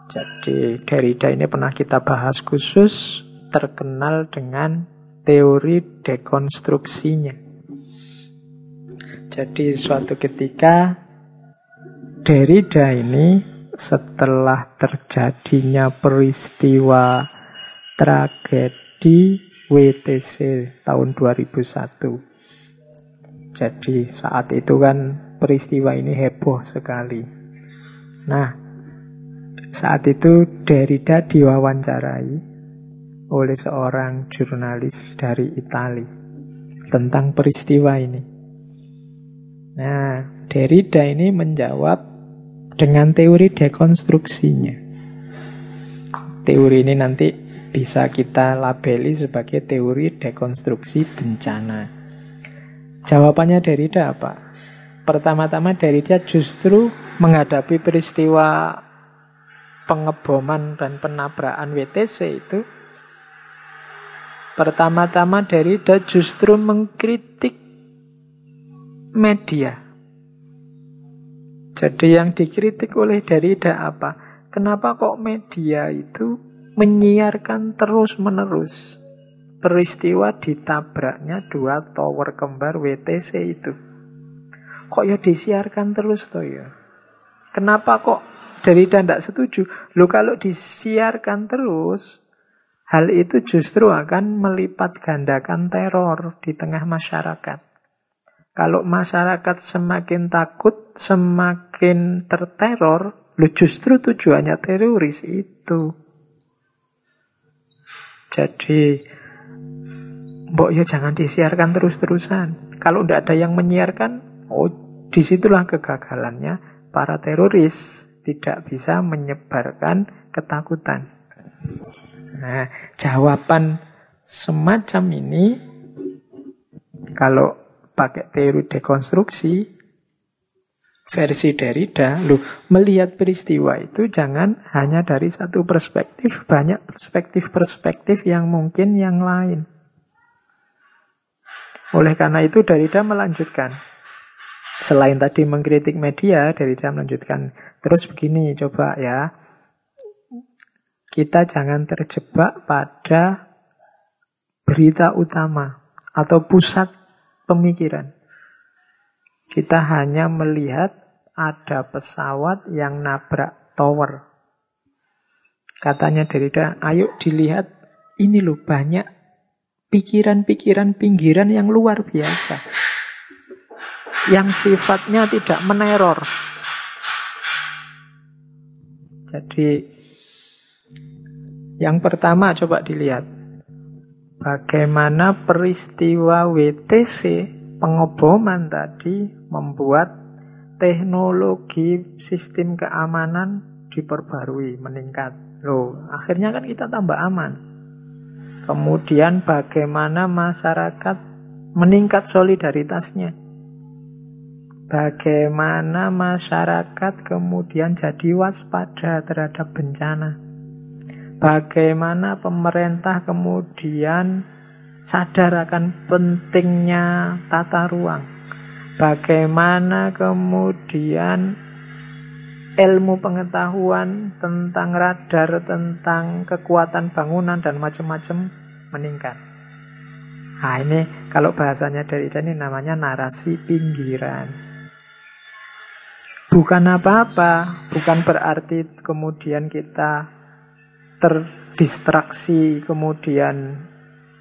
Jadi Derrida ini pernah kita bahas khusus terkenal dengan teori dekonstruksinya. Jadi suatu ketika Derrida ini setelah terjadinya peristiwa tragedi WTC tahun 2001 jadi saat itu kan peristiwa ini heboh sekali. Nah, saat itu Derrida diwawancarai oleh seorang jurnalis dari Italia tentang peristiwa ini. Nah, Derrida ini menjawab dengan teori dekonstruksinya. Teori ini nanti bisa kita labeli sebagai teori dekonstruksi bencana. Jawabannya Derrida apa? Pertama-tama Derrida justru menghadapi peristiwa pengeboman dan penabrakan WTC itu Pertama-tama Derrida justru mengkritik media. Jadi yang dikritik oleh Derrida apa? Kenapa kok media itu menyiarkan terus-menerus peristiwa ditabraknya dua tower kembar WTC itu. Kok ya disiarkan terus toh ya? Kenapa kok dari tidak setuju? Lo kalau disiarkan terus, hal itu justru akan melipat gandakan teror di tengah masyarakat. Kalau masyarakat semakin takut, semakin terteror, lo justru tujuannya teroris itu. Jadi Mbok ya jangan disiarkan terus-terusan. Kalau tidak ada yang menyiarkan, oh di situlah kegagalannya para teroris tidak bisa menyebarkan ketakutan. Nah, jawaban semacam ini kalau pakai teori dekonstruksi versi Derrida, lu melihat peristiwa itu jangan hanya dari satu perspektif, banyak perspektif-perspektif yang mungkin yang lain. Oleh karena itu Derrida melanjutkan. Selain tadi mengkritik media, Derrida melanjutkan. Terus begini, coba ya. Kita jangan terjebak pada berita utama atau pusat pemikiran. Kita hanya melihat ada pesawat yang nabrak tower. Katanya Derrida, ayo dilihat ini loh banyak pikiran-pikiran pinggiran yang luar biasa. Yang sifatnya tidak meneror. Jadi yang pertama coba dilihat bagaimana peristiwa WTC pengoboman tadi membuat teknologi sistem keamanan diperbarui, meningkat. Loh, akhirnya kan kita tambah aman. Kemudian bagaimana masyarakat meningkat solidaritasnya. Bagaimana masyarakat kemudian jadi waspada terhadap bencana. Bagaimana pemerintah kemudian sadar akan pentingnya tata ruang. Bagaimana kemudian ilmu pengetahuan tentang radar, tentang kekuatan bangunan dan macam-macam meningkat. Nah ini kalau bahasanya dari ini namanya narasi pinggiran. Bukan apa-apa, bukan berarti kemudian kita terdistraksi, kemudian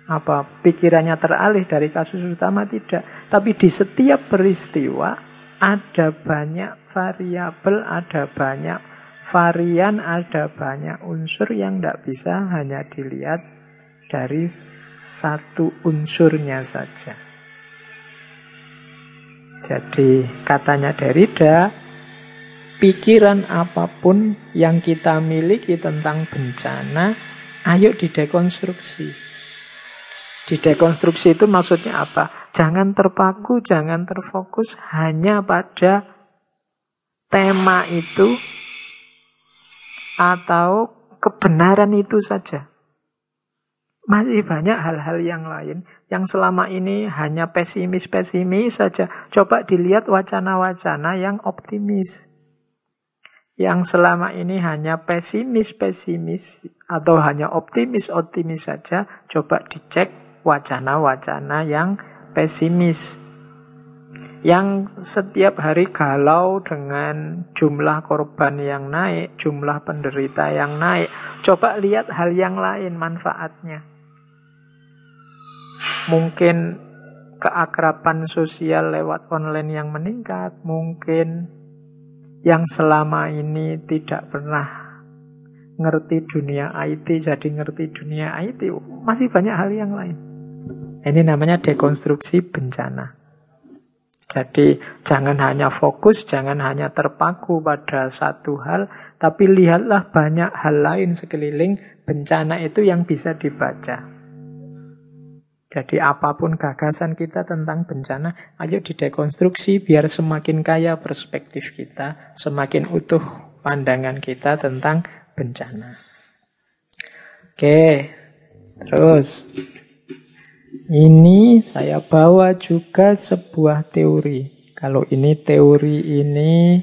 apa pikirannya teralih dari kasus utama tidak. Tapi di setiap peristiwa ada banyak variabel, ada banyak varian, ada banyak unsur yang tidak bisa hanya dilihat dari satu unsurnya saja. Jadi katanya Derrida, pikiran apa pun yang kita miliki tentang bencana, ayo didekonstruksi. Didekonstruksi itu maksudnya apa? Jangan terpaku, jangan terfokus hanya pada tema itu atau kebenaran itu saja. Masih banyak hal-hal yang lain yang selama ini hanya pesimis-pesimis saja. Coba dilihat wacana-wacana yang optimis. Yang selama ini hanya pesimis-pesimis atau hanya optimis-optimis saja, coba dicek wacana-wacana yang pesimis. Yang setiap hari galau dengan jumlah korban yang naik, jumlah penderita yang naik. Coba lihat hal yang lain manfaatnya. Mungkin keakraban sosial lewat online yang meningkat, mungkin yang selama ini tidak pernah ngerti dunia IT jadi ngerti dunia IT. Masih banyak hal yang lain. Ini namanya dekonstruksi bencana. Jadi jangan hanya fokus, jangan hanya terpaku pada satu hal, tapi lihatlah banyak hal lain sekeliling bencana itu yang bisa dibaca. Jadi apa pun gagasan kita tentang bencana, ayo didekonstruksi biar semakin kaya perspektif kita, semakin utuh pandangan kita tentang bencana. Oke, terus ini saya bawa juga sebuah teori. Kalau ini teori ini,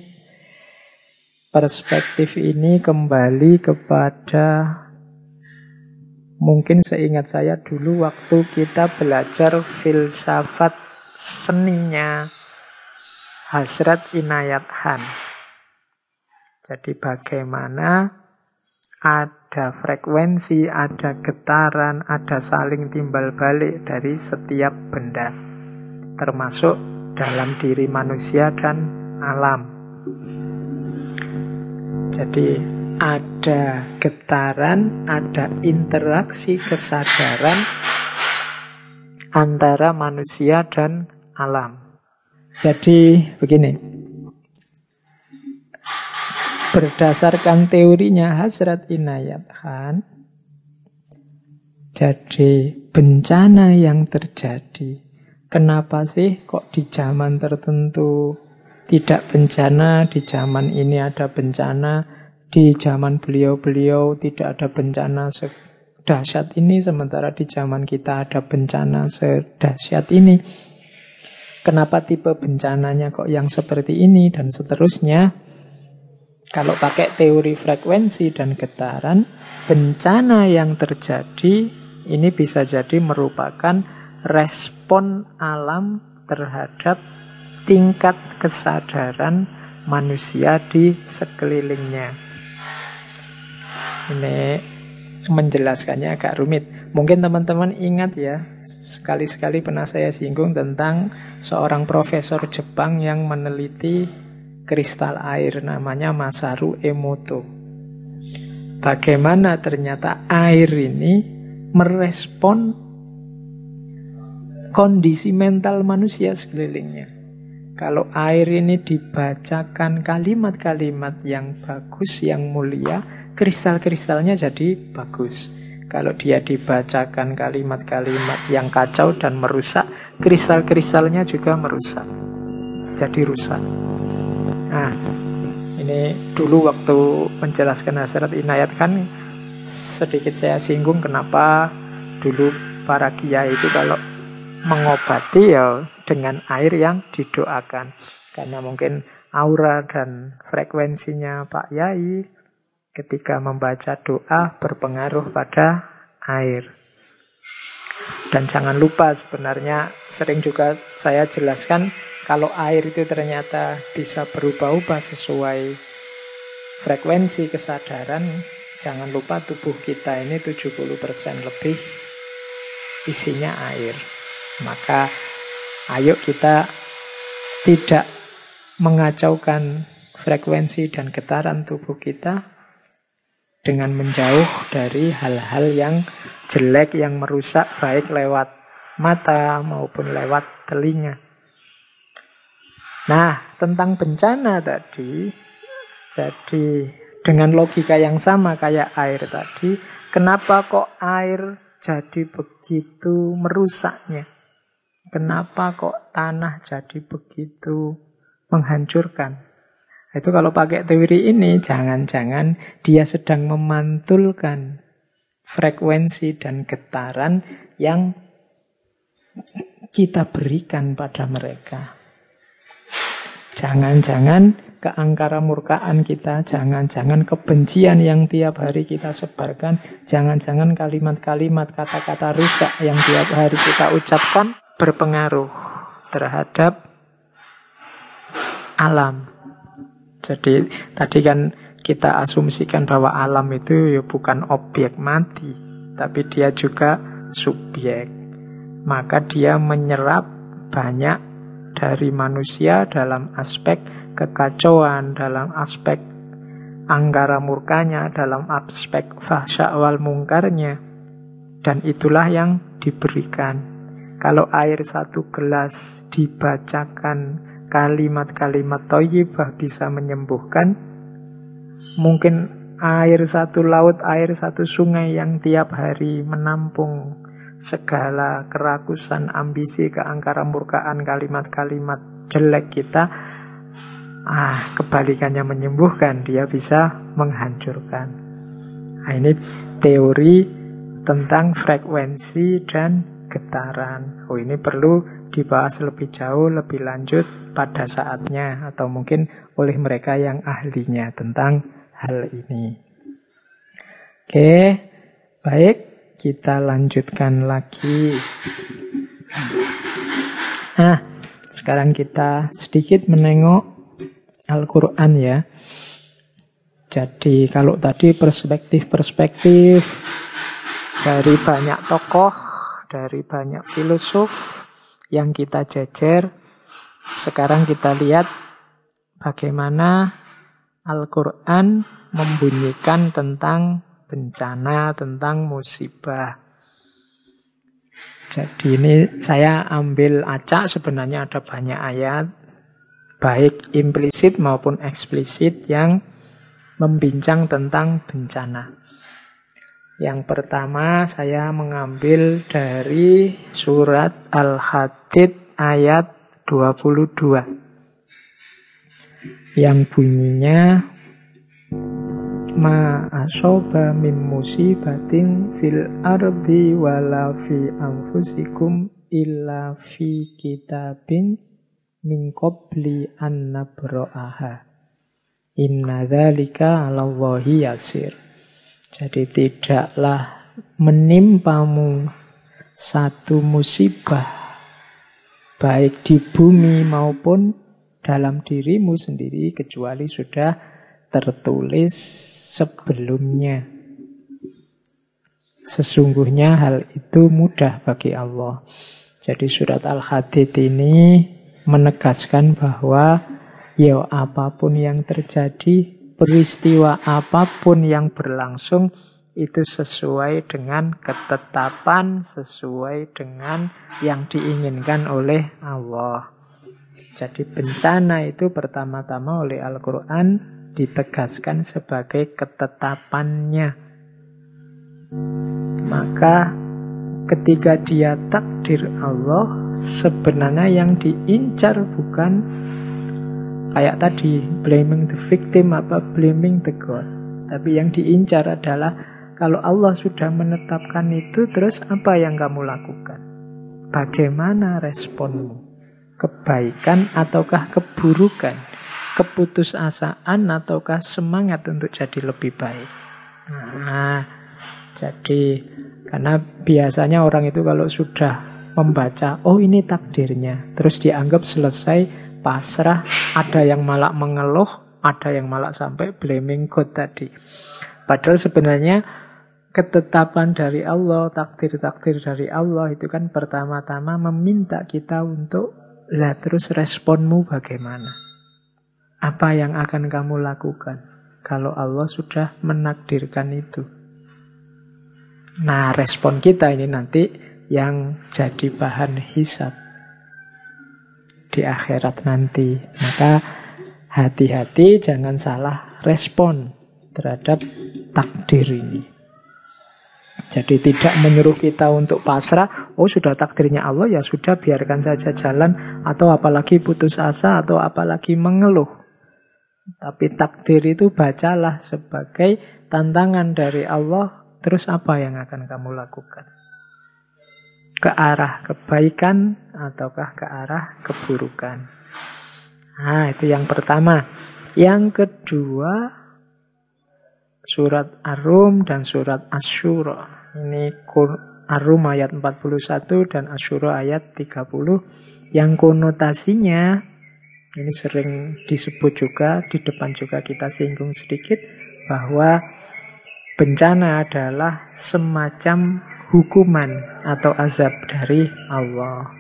perspektif ini kembali kepada Mungkin seingat saya dulu waktu kita belajar filsafat seninya Hasrat Inayat Han. Jadi bagaimana ada frekuensi, ada getaran, ada saling timbal balik dari setiap benda. Termasuk dalam diri manusia dan alam. Jadi ada getaran, ada interaksi kesadaran antara manusia dan alam. Jadi begini, berdasarkan teorinya Hasrat Inayat Khan, jadi bencana yang terjadi, kenapa sih kok di zaman tertentu tidak bencana, di zaman ini ada bencana, di zaman beliau-beliau tidak ada bencana sedahsyat ini, sementara di zaman kita ada bencana sedahsyat ini. Kenapa tipe bencananya kok yang seperti ini dan seterusnya? Kalau pakai teori frekuensi dan getaran, bencana yang terjadi ini bisa jadi merupakan respon alam terhadap tingkat kesadaran manusia di sekelilingnya. Ini menjelaskannya agak rumit. Mungkin teman-teman ingat ya, sekali-sekali pernah saya singgung tentang seorang profesor Jepang yang meneliti kristal air namanya Masaru Emoto. Bagaimana ternyata air ini merespon kondisi mental manusia sekelilingnya. Kalau air ini dibacakan kalimat-kalimat yang bagus, yang mulia, kristal-kristalnya jadi bagus. Kalau dia dibacakan kalimat-kalimat yang kacau dan merusak, kristal-kristalnya juga merusak. Jadi rusak. Nah, ini dulu waktu menjelaskan hasrat inayat kan sedikit saya singgung kenapa dulu para kiai itu kalau mengobati ya dengan air yang didoakan. Karena mungkin aura dan frekuensinya Pak Yai ketika membaca doa berpengaruh pada air. Dan jangan lupa sebenarnya sering juga saya jelaskan kalau air itu ternyata bisa berubah-ubah sesuai frekuensi kesadaran, jangan lupa tubuh kita ini 70% lebih isinya air. Maka ayo kita tidak mengacaukan frekuensi dan getaran tubuh kita, dengan menjauh dari hal-hal yang jelek yang merusak baik lewat mata maupun lewat telinga. Nah, tentang bencana tadi, jadi dengan logika yang sama kayak air tadi, kenapa kok air jadi begitu merusaknya? Kenapa kok tanah jadi begitu menghancurkan? Itu kalau pakai teori ini, jangan-jangan dia sedang memantulkan frekuensi dan getaran yang kita berikan pada mereka. Jangan-jangan keangkara murkaan kita, jangan-jangan kebencian yang tiap hari kita sebarkan, jangan-jangan kalimat-kalimat kata-kata rusak yang tiap hari kita ucapkan berpengaruh terhadap alam. Jadi tadi kan kita asumsikan bahwa alam itu ya bukan objek mati, tapi dia juga subjek. Maka dia menyerap banyak dari manusia dalam aspek kekacauan, dalam aspek anggara murkanya, dalam aspek fahsya wal mungkarnya. Dan itulah yang diberikan. Kalau air satu gelas dibacakan kalimat-kalimat toyibah bisa menyembuhkan, mungkin air satu laut, air satu sungai yang tiap hari menampung segala kerakusan, ambisi, keangkara murkaan, kalimat-kalimat jelek kita, ah kebalikannya menyembuhkan, dia bisa menghancurkan. Nah, ini teori tentang frekuensi dan getaran. Oh ini perlu dibahas lebih jauh, lebih lanjut pada saatnya atau mungkin oleh mereka yang ahlinya tentang hal ini. Oke, baik kita lanjutkan lagi. Nah, sekarang kita sedikit menengok Al-Quran ya. Jadi kalau tadi perspektif-perspektif dari banyak tokoh, dari banyak filosof yang kita jejer, sekarang kita lihat bagaimana Al-Quran membunyikan tentang bencana, tentang musibah. Jadi ini saya ambil acak sebenarnya ada banyak ayat baik implisit maupun eksplisit yang membincang tentang bencana. Yang pertama saya mengambil dari surat Al-Hadid ayat 22 yang bunyinya ma asoba mim musibatin fil ardi wala fi anfusikum illa fi kitabin min qabli an nabra'aha inna dzalika 'alallahi yasir jadi tidaklah menimpamu satu musibah baik di bumi maupun dalam dirimu sendiri kecuali sudah tertulis sebelumnya. Sesungguhnya hal itu mudah bagi Allah. Jadi surat Al-Hadid ini menegaskan bahwa ya apa pun yang terjadi, peristiwa apa pun yang berlangsung itu sesuai dengan ketetapan, sesuai dengan yang diinginkan oleh Allah. Jadi bencana itu pertama-tama oleh Al-Quran ditegaskan sebagai ketetapannya. Maka ketika dia takdir Allah, sebenarnya yang diincar bukan kayak tadi blaming the victim apa blaming the God. Tapi yang diincar adalah kalau Allah sudah menetapkan itu, terus apa yang kamu lakukan? Bagaimana responmu? Kebaikan ataukah keburukan? keputusasaan ataukah semangat untuk jadi lebih baik. Nah, jadi karena biasanya orang itu kalau sudah membaca, oh ini takdirnya, terus dianggap selesai, pasrah, ada yang malah mengeluh, ada yang malah sampai blaming God tadi. Padahal sebenarnya ketetapan dari Allah, takdir-takdir dari Allah itu kan pertama-tama meminta kita untuk lah terus responmu bagaimana. Apa yang akan kamu lakukan kalau Allah sudah menakdirkan itu? Nah, respon kita ini nanti yang jadi bahan hisap di akhirat nanti. Maka hati-hati jangan salah respon terhadap takdir ini. Jadi tidak menyuruh kita untuk pasrah, oh sudah takdirnya Allah ya sudah biarkan saja jalan atau apalagi putus asa atau apalagi mengeluh. Tapi takdir itu bacalah sebagai tantangan dari Allah terus apa yang akan kamu lakukan? Ke arah kebaikan ataukah ke arah keburukan? Nah, itu yang pertama. Yang kedua, surat Ar-Rum dan surat Asyura. Ini Ar-Rum ayat 41 dan Asyura ayat 30. Yang konotasinya, ini sering disebut juga, di depan juga kita singgung sedikit, bahwa bencana adalah semacam hukuman atau azab dari Allah.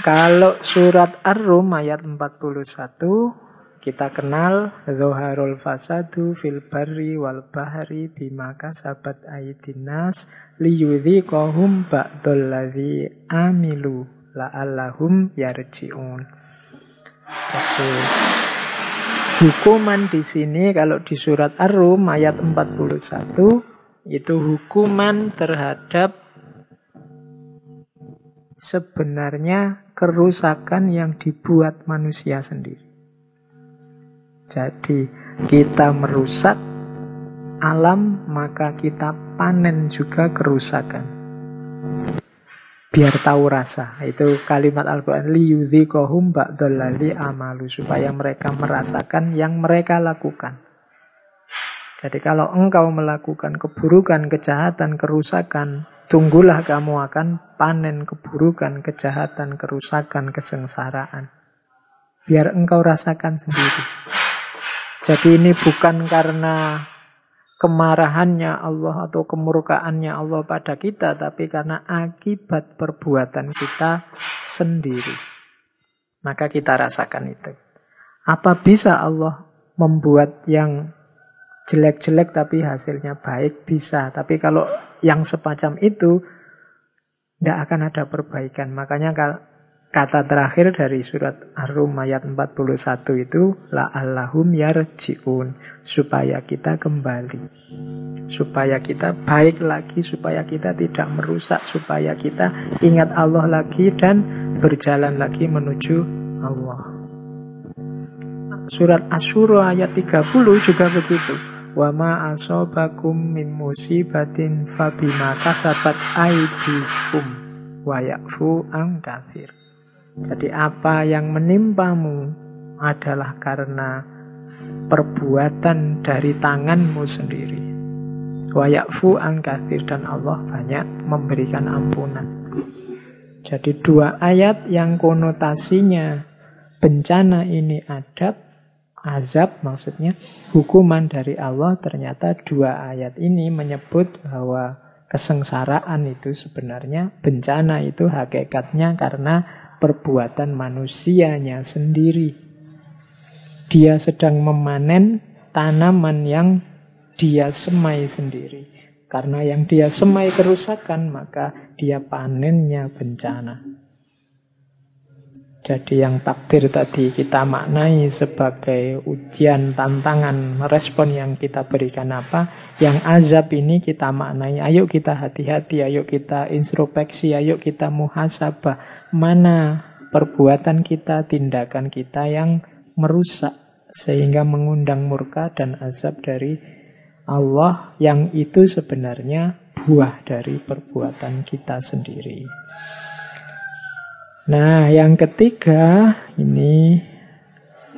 Kalau surat Ar-Rum ayat 41 kita kenal Zoharul fasadu fil barri wal bahri bima kasabat aidinas liyudhiqahum ba'dal ladzi amilu la'allahum yarji'un. Oke. Hukuman di sini kalau di surat Ar-Rum ayat 41 itu hukuman terhadap sebenarnya kerusakan yang dibuat manusia sendiri. Jadi kita merusak alam maka kita panen juga kerusakan biar tahu rasa. Itu kalimat Al-Quran. Liyudhikohum ba'dallali amalu. Supaya mereka merasakan yang mereka lakukan. Jadi kalau engkau melakukan keburukan, kejahatan, kerusakan, tunggulah kamu akan panen keburukan, kejahatan, kerusakan, kesengsaraan. Biar engkau rasakan sendiri. Jadi ini bukan karena kemarahannya Allah atau kemurkaannya Allah pada kita, tapi karena akibat perbuatan kita sendiri. Maka kita rasakan itu. Apa bisa Allah membuat yang jelek-jelek tapi hasilnya baik? Bisa. Tapi kalau yang semacam itu, tidak akan ada perbaikan. Makanya kalau kata terakhir dari surat Ar-Rum ayat 41 itu la allahum yarjiun supaya kita kembali. Supaya kita baik lagi supaya kita tidak merusak supaya kita ingat Allah lagi dan berjalan lagi menuju Allah. Surat Asyura ayat 30 juga begitu. Wa ma asobakum min musibatin fabima kasabat aidikum wa ya'fu an jadi apa yang menimpamu adalah karena perbuatan dari tanganmu sendiri. Wayakfu angkafir dan Allah banyak memberikan ampunan. Jadi dua ayat yang konotasinya bencana ini adab, azab maksudnya hukuman dari Allah ternyata dua ayat ini menyebut bahwa kesengsaraan itu sebenarnya bencana itu hakikatnya karena perbuatan manusianya sendiri. Dia sedang memanen tanaman yang dia semai sendiri. Karena yang dia semai kerusakan, maka dia panennya bencana. Jadi yang takdir tadi kita maknai sebagai ujian, tantangan, respon yang kita berikan apa. Yang azab ini kita maknai, ayo kita hati-hati, ayo kita introspeksi, ayo kita muhasabah. Mana perbuatan kita, tindakan kita yang merusak. Sehingga mengundang murka dan azab dari Allah yang itu sebenarnya buah dari perbuatan kita sendiri. Nah, yang ketiga ini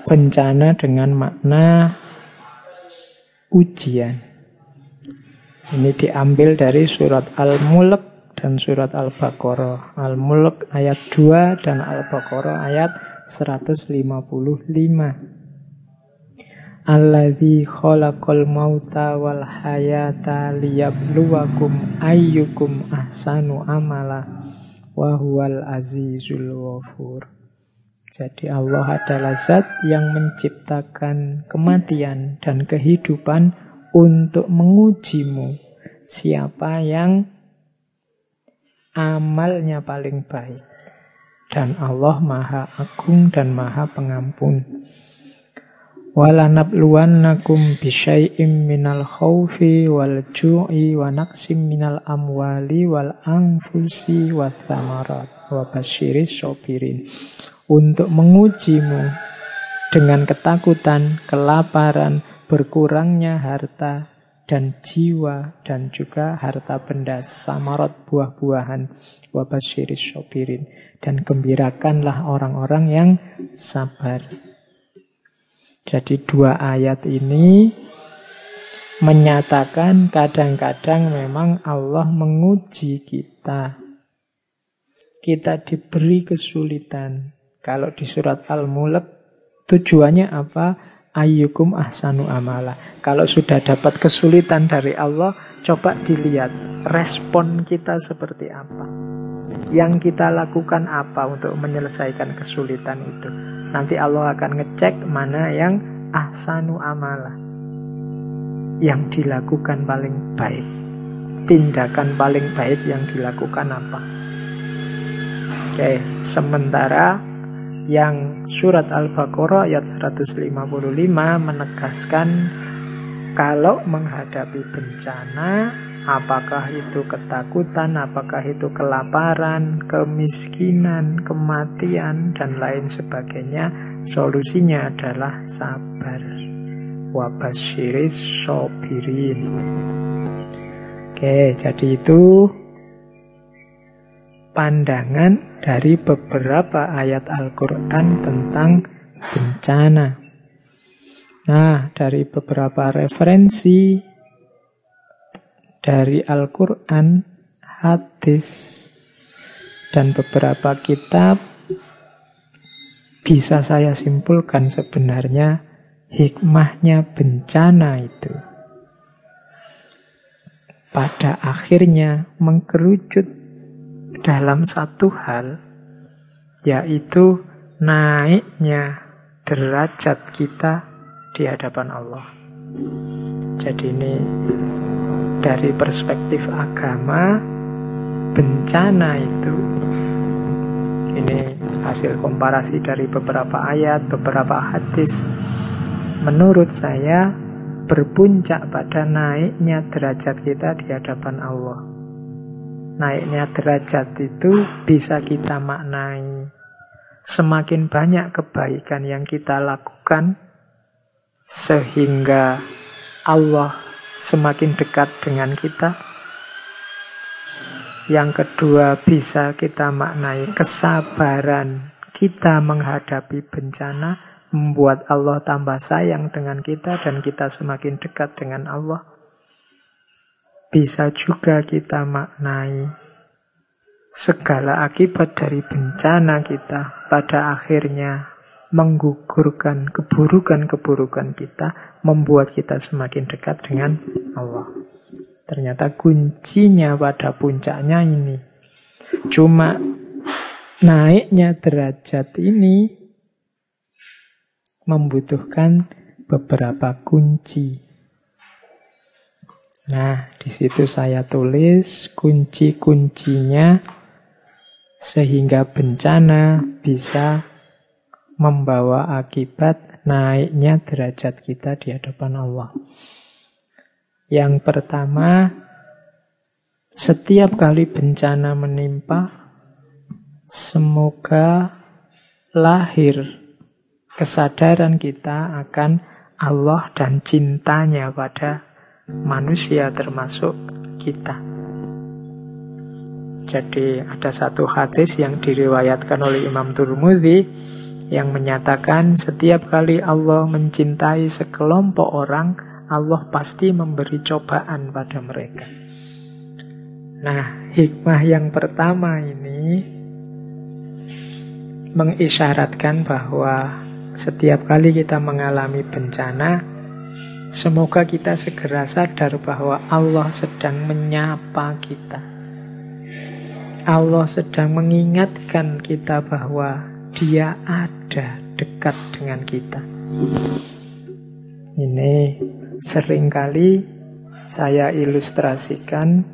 bencana dengan makna ujian. Ini diambil dari surat Al-Mulk dan surat Al-Baqarah. Al-Mulk ayat 2 dan Al-Baqarah ayat 155. Alladzi khalaqal mauta wal hayata liyabluwakum ayyukum ahsanu amala Wahual azizul wafur. Jadi Allah adalah zat yang menciptakan kematian dan kehidupan untuk mengujimu. Siapa yang amalnya paling baik. Dan Allah maha agung dan maha pengampun. Walanabluwannakum bisyai'im minal khawfi wal ju'i wa naqsim minal amwali wal anfusi wa thamarat wa basyiris sobirin. Untuk mengujimu dengan ketakutan, kelaparan, berkurangnya harta dan jiwa dan juga harta benda samarot buah-buahan wabasyiris sopirin dan gembirakanlah orang-orang yang sabar. Jadi dua ayat ini menyatakan kadang-kadang memang Allah menguji kita. Kita diberi kesulitan. Kalau di surat Al-Mulk tujuannya apa? ayyukum ahsanu amala. Kalau sudah dapat kesulitan dari Allah, coba dilihat respon kita seperti apa. Yang kita lakukan apa untuk menyelesaikan kesulitan itu. Nanti Allah akan ngecek mana yang ahsanu amala. Yang dilakukan paling baik. Tindakan paling baik yang dilakukan apa. Oke, sementara yang surat Al-Baqarah ayat 155 menegaskan kalau menghadapi bencana apakah itu ketakutan, apakah itu kelaparan, kemiskinan, kematian dan lain sebagainya? Solusinya adalah sabar. Wabasyiris sobirin. Oke, jadi itu pandangan dari beberapa ayat Al-Quran tentang bencana. Nah, dari beberapa referensi dari Al-Quran, hadis, dan beberapa kitab, bisa saya simpulkan sebenarnya hikmahnya bencana itu pada akhirnya mengkerucut dalam satu hal, yaitu naiknya derajat kita di hadapan Allah. Jadi ini dari perspektif agama, bencana itu ini hasil komparasi dari beberapa ayat, beberapa hadis. Menurut saya berpuncak pada naiknya derajat kita di hadapan Allah naiknya derajat itu bisa kita maknai. Semakin banyak kebaikan yang kita lakukan, sehingga Allah semakin dekat dengan kita. Yang kedua, bisa kita maknai kesabaran kita menghadapi bencana, membuat Allah tambah sayang dengan kita, dan kita semakin dekat dengan Allah bisa juga kita maknai segala akibat dari bencana kita pada akhirnya menggugurkan keburukan-keburukan kita, membuat kita semakin dekat dengan Allah. Ternyata kuncinya pada puncaknya ini. Cuma naiknya derajat ini membutuhkan beberapa kunci. Nah, di situ saya tulis kunci-kuncinya sehingga bencana bisa membawa akibat naiknya derajat kita di hadapan Allah. Yang pertama, setiap kali bencana menimpa, semoga lahir kesadaran kita akan Allah dan cintanya pada manusia termasuk kita. Jadi ada satu hadis yang diriwayatkan oleh Imam Turmudi yang menyatakan setiap kali Allah mencintai sekelompok orang, Allah pasti memberi cobaan pada mereka. Nah, hikmah yang pertama ini mengisyaratkan bahwa setiap kali kita mengalami bencana, Semoga kita segera sadar bahwa Allah sedang menyapa kita. Allah sedang mengingatkan kita bahwa Dia ada dekat dengan kita. Ini sering kali saya ilustrasikan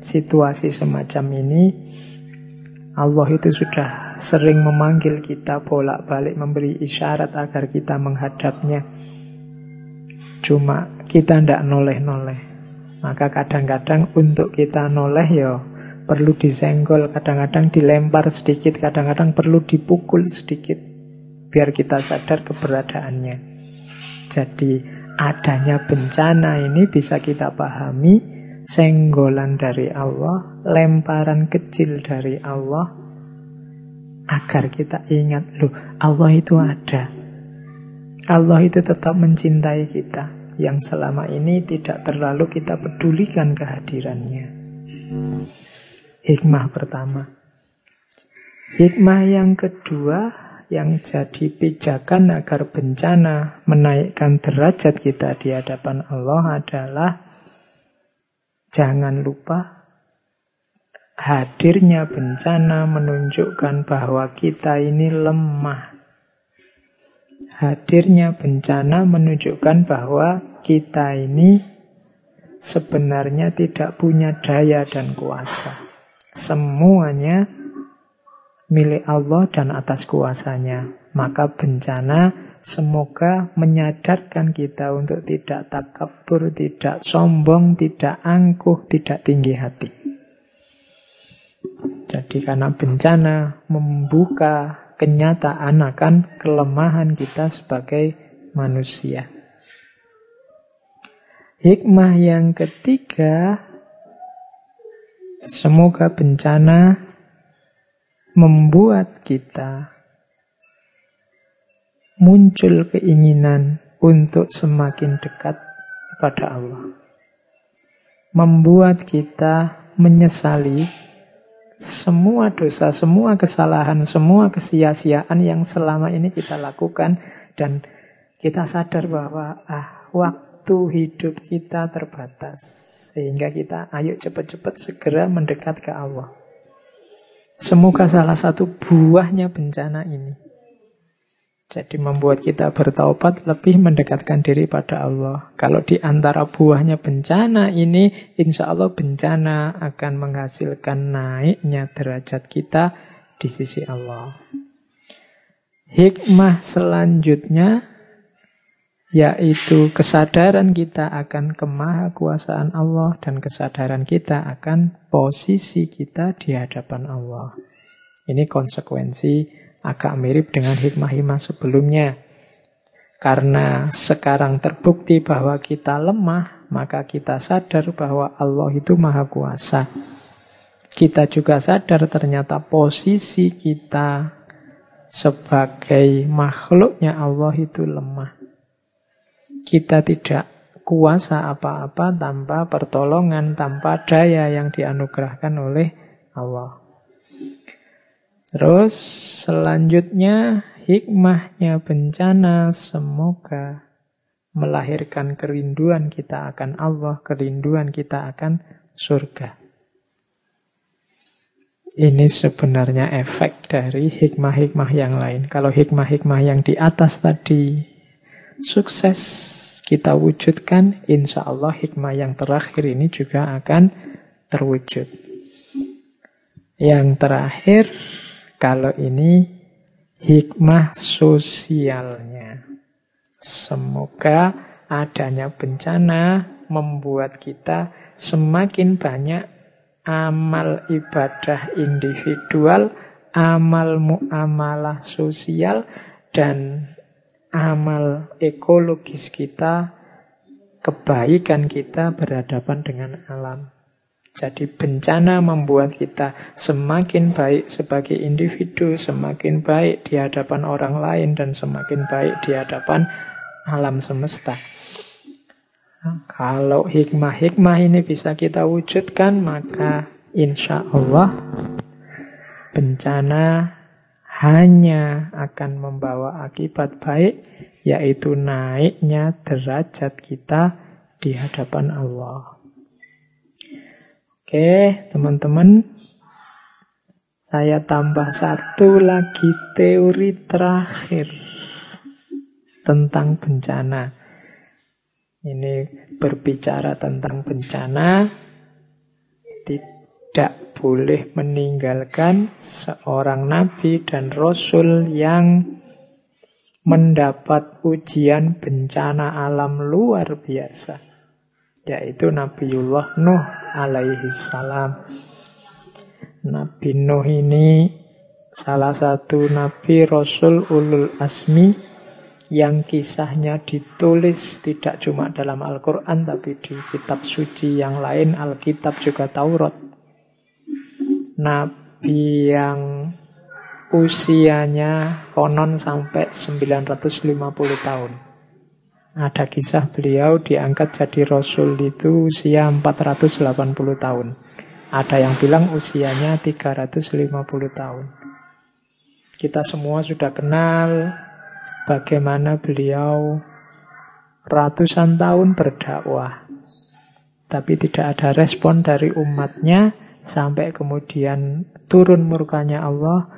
situasi semacam ini. Allah itu sudah sering memanggil kita bolak-balik memberi isyarat agar kita menghadapnya. Cuma kita ndak noleh-noleh. Maka kadang-kadang untuk kita noleh ya perlu disenggol, kadang-kadang dilempar sedikit, kadang-kadang perlu dipukul sedikit biar kita sadar keberadaannya. Jadi adanya bencana ini bisa kita pahami senggolan dari Allah, lemparan kecil dari Allah, agar kita ingat, loh Allah itu ada. Allah itu tetap mencintai kita, yang selama ini tidak terlalu kita pedulikan kehadirannya. Hikmah pertama. Hikmah yang kedua yang jadi pijakan agar bencana menaikkan derajat kita di hadapan Allah adalah jangan lupa hadirnya bencana menunjukkan bahwa kita ini lemah. Hadirnya bencana menunjukkan bahwa kita ini sebenarnya tidak punya daya dan kuasa. Semuanya milik Allah dan atas kuasanya. Maka bencana semoga menyadarkan kita untuk tidak takabur, tidak sombong, tidak angkuh, tidak tinggi hati. Jadi karena bencana membuka kenyataan akan kelemahan kita sebagai manusia. Hikmah yang ketiga, semoga bencana membuat kita muncul keinginan untuk semakin dekat pada Allah. Membuat kita menyesali semua dosa, semua kesalahan, semua kesia-siaan yang selama ini kita lakukan dan kita sadar bahwa ah waktu hidup kita terbatas sehingga kita ayo cepat-cepat segera mendekat ke Allah. Semoga salah satu buahnya bencana ini. Jadi membuat kita bertaubat lebih mendekatkan diri pada Allah. Kalau di antara buahnya bencana ini, insya Allah bencana akan menghasilkan naiknya derajat kita di sisi Allah. Hikmah selanjutnya yaitu kesadaran kita akan kemahakuasaan Allah dan kesadaran kita akan posisi kita di hadapan Allah. Ini konsekuensi agak mirip dengan hikmah-hikmah sebelumnya. Karena sekarang terbukti bahwa kita lemah, maka kita sadar bahwa Allah itu maha kuasa. Kita juga sadar ternyata posisi kita sebagai makhluknya Allah itu lemah. Kita tidak kuasa apa-apa tanpa pertolongan, tanpa daya yang dianugerahkan oleh Allah. Terus selanjutnya hikmahnya bencana semoga melahirkan kerinduan kita akan Allah, kerinduan kita akan surga. Ini sebenarnya efek dari hikmah-hikmah yang lain. Kalau hikmah-hikmah yang di atas tadi sukses kita wujudkan, insya Allah hikmah yang terakhir ini juga akan terwujud. Yang terakhir, kalau ini hikmah sosialnya. Semoga adanya bencana membuat kita semakin banyak amal ibadah individual, amal muamalah sosial, dan amal ekologis kita, kebaikan kita berhadapan dengan alam. Jadi bencana membuat kita semakin baik sebagai individu, semakin baik di hadapan orang lain, dan semakin baik di hadapan alam semesta. Kalau hikmah-hikmah ini bisa kita wujudkan, maka insya Allah bencana hanya akan membawa akibat baik, yaitu naiknya derajat kita di hadapan Allah. Oke, teman-teman, saya tambah satu lagi teori terakhir tentang bencana. Ini berbicara tentang bencana, tidak boleh meninggalkan seorang nabi dan rasul yang mendapat ujian bencana alam luar biasa yaitu Nabiullah Nuh alaihi salam. Nabi Nuh ini salah satu nabi rasul ulul asmi yang kisahnya ditulis tidak cuma dalam Al-Quran tapi di kitab suci yang lain, Alkitab juga Taurat. Nabi yang usianya konon sampai 950 tahun. Ada kisah beliau diangkat jadi Rasul itu usia 480 tahun. Ada yang bilang usianya 350 tahun. Kita semua sudah kenal bagaimana beliau ratusan tahun berdakwah. Tapi tidak ada respon dari umatnya sampai kemudian turun murkanya Allah.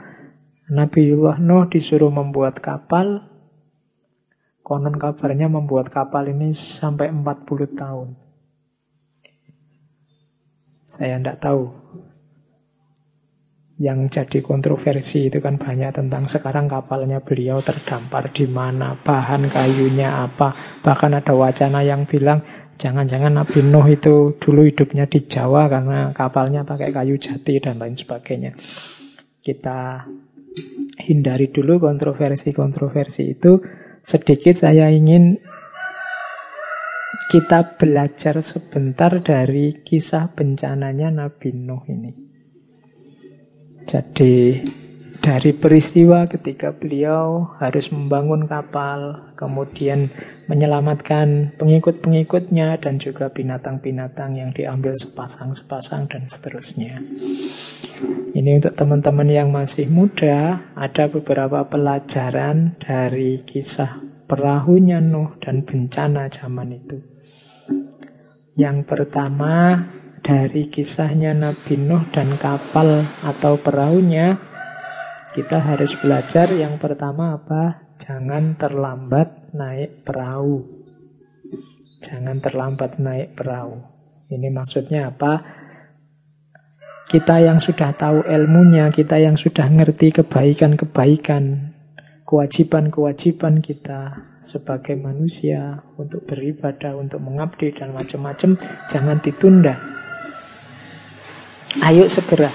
Nabiullah Nuh disuruh membuat kapal. Konon kabarnya membuat kapal ini sampai 40 tahun. Saya tidak tahu. Yang jadi kontroversi itu kan banyak tentang sekarang kapalnya beliau terdampar di mana, bahan kayunya apa. Bahkan ada wacana yang bilang jangan-jangan Nabi Nuh itu dulu hidupnya di Jawa karena kapalnya pakai kayu jati dan lain sebagainya. Kita hindari dulu kontroversi-kontroversi itu. Sedikit saya ingin kita belajar sebentar dari kisah bencananya Nabi Nuh ini. Jadi dari peristiwa ketika beliau harus membangun kapal, kemudian menyelamatkan pengikut-pengikutnya dan juga binatang-binatang yang diambil sepasang-sepasang dan seterusnya. Ini untuk teman-teman yang masih muda, ada beberapa pelajaran dari kisah perahunya Nuh dan bencana zaman itu. Yang pertama dari kisahnya Nabi Nuh dan kapal atau perahunya kita harus belajar yang pertama apa? Jangan terlambat naik perahu. Jangan terlambat naik perahu. Ini maksudnya apa? Kita yang sudah tahu ilmunya, kita yang sudah ngerti kebaikan-kebaikan kewajiban-kewajiban kita sebagai manusia untuk beribadah, untuk mengabdi dan macam-macam jangan ditunda. Ayo segera.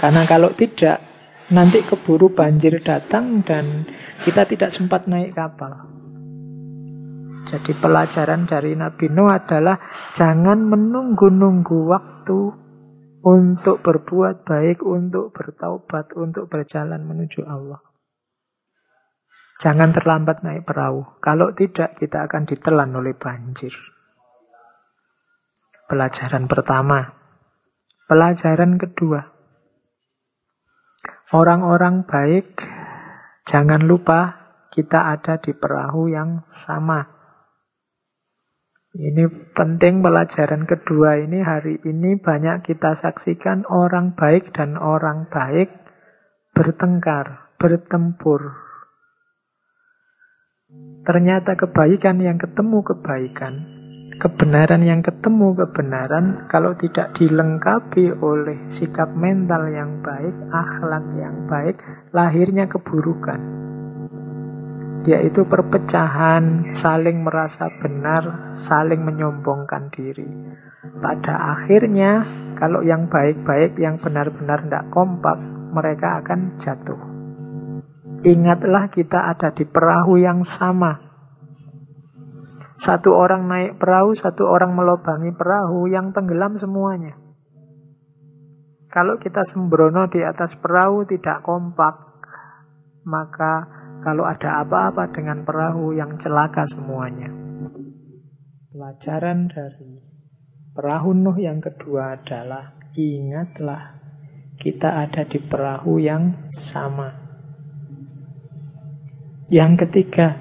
Karena kalau tidak nanti keburu banjir datang dan kita tidak sempat naik kapal. Jadi pelajaran dari Nabi Nuh adalah jangan menunggu-nunggu waktu untuk berbuat baik, untuk bertaubat, untuk berjalan menuju Allah. Jangan terlambat naik perahu. Kalau tidak, kita akan ditelan oleh banjir. Pelajaran pertama. Pelajaran kedua. Orang-orang baik, jangan lupa kita ada di perahu yang sama. Ini penting pelajaran kedua ini hari ini banyak kita saksikan orang baik dan orang baik bertengkar, bertempur, Ternyata kebaikan yang ketemu kebaikan, kebenaran yang ketemu kebenaran, kalau tidak dilengkapi oleh sikap mental yang baik, akhlak yang baik, lahirnya keburukan. Yaitu perpecahan, saling merasa benar, saling menyombongkan diri. Pada akhirnya, kalau yang baik-baik, yang benar-benar tidak kompak, mereka akan jatuh. Ingatlah kita ada di perahu yang sama. Satu orang naik perahu, satu orang melobangi perahu yang tenggelam semuanya. Kalau kita sembrono di atas perahu tidak kompak, maka kalau ada apa-apa dengan perahu yang celaka semuanya. Pelajaran dari perahu Nuh yang kedua adalah ingatlah kita ada di perahu yang sama. Yang ketiga,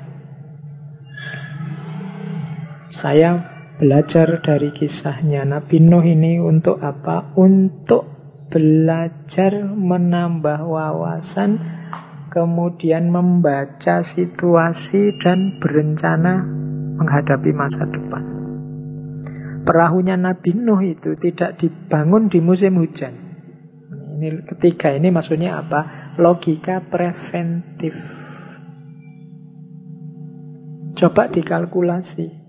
saya belajar dari kisahnya Nabi Nuh ini untuk apa? Untuk belajar menambah wawasan, kemudian membaca situasi dan berencana menghadapi masa depan. Perahunya Nabi Nuh itu tidak dibangun di musim hujan. Ini ketiga ini maksudnya apa? Logika preventif. Coba dikalkulasi.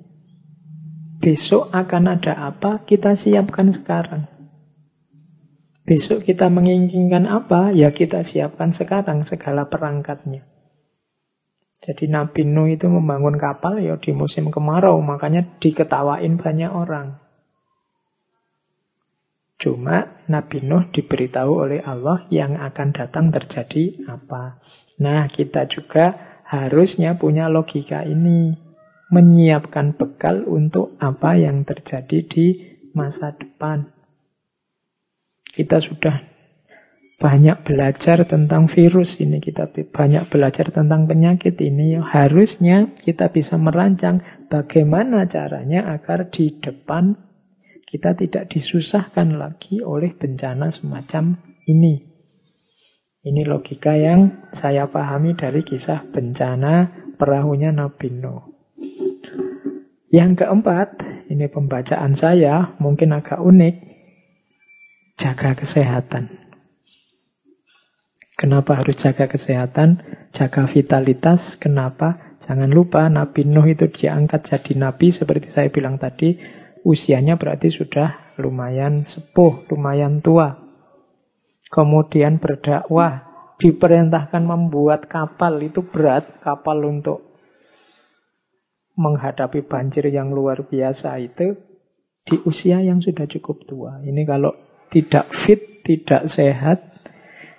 Besok akan ada apa, kita siapkan sekarang. Besok kita menginginkan apa, ya kita siapkan sekarang segala perangkatnya. Jadi Nabi Nuh itu membangun kapal ya di musim kemarau, makanya diketawain banyak orang. Cuma Nabi Nuh diberitahu oleh Allah yang akan datang terjadi apa. Nah, kita juga harusnya punya logika ini. Menyiapkan bekal untuk apa yang terjadi di masa depan. Kita sudah banyak belajar tentang virus ini, kita banyak belajar tentang penyakit ini. Harusnya kita bisa merancang bagaimana caranya agar di depan kita tidak disusahkan lagi oleh bencana semacam ini. Ini logika yang saya pahami dari kisah bencana perahunya Nabi Nuh. Yang keempat, ini pembacaan saya mungkin agak unik. Jaga kesehatan. Kenapa harus jaga kesehatan, jaga vitalitas? Kenapa? Jangan lupa Nabi Nuh itu diangkat jadi nabi seperti saya bilang tadi, usianya berarti sudah lumayan sepuh, lumayan tua. Kemudian berdakwah, diperintahkan membuat kapal itu berat, kapal untuk menghadapi banjir yang luar biasa itu di usia yang sudah cukup tua. Ini kalau tidak fit, tidak sehat,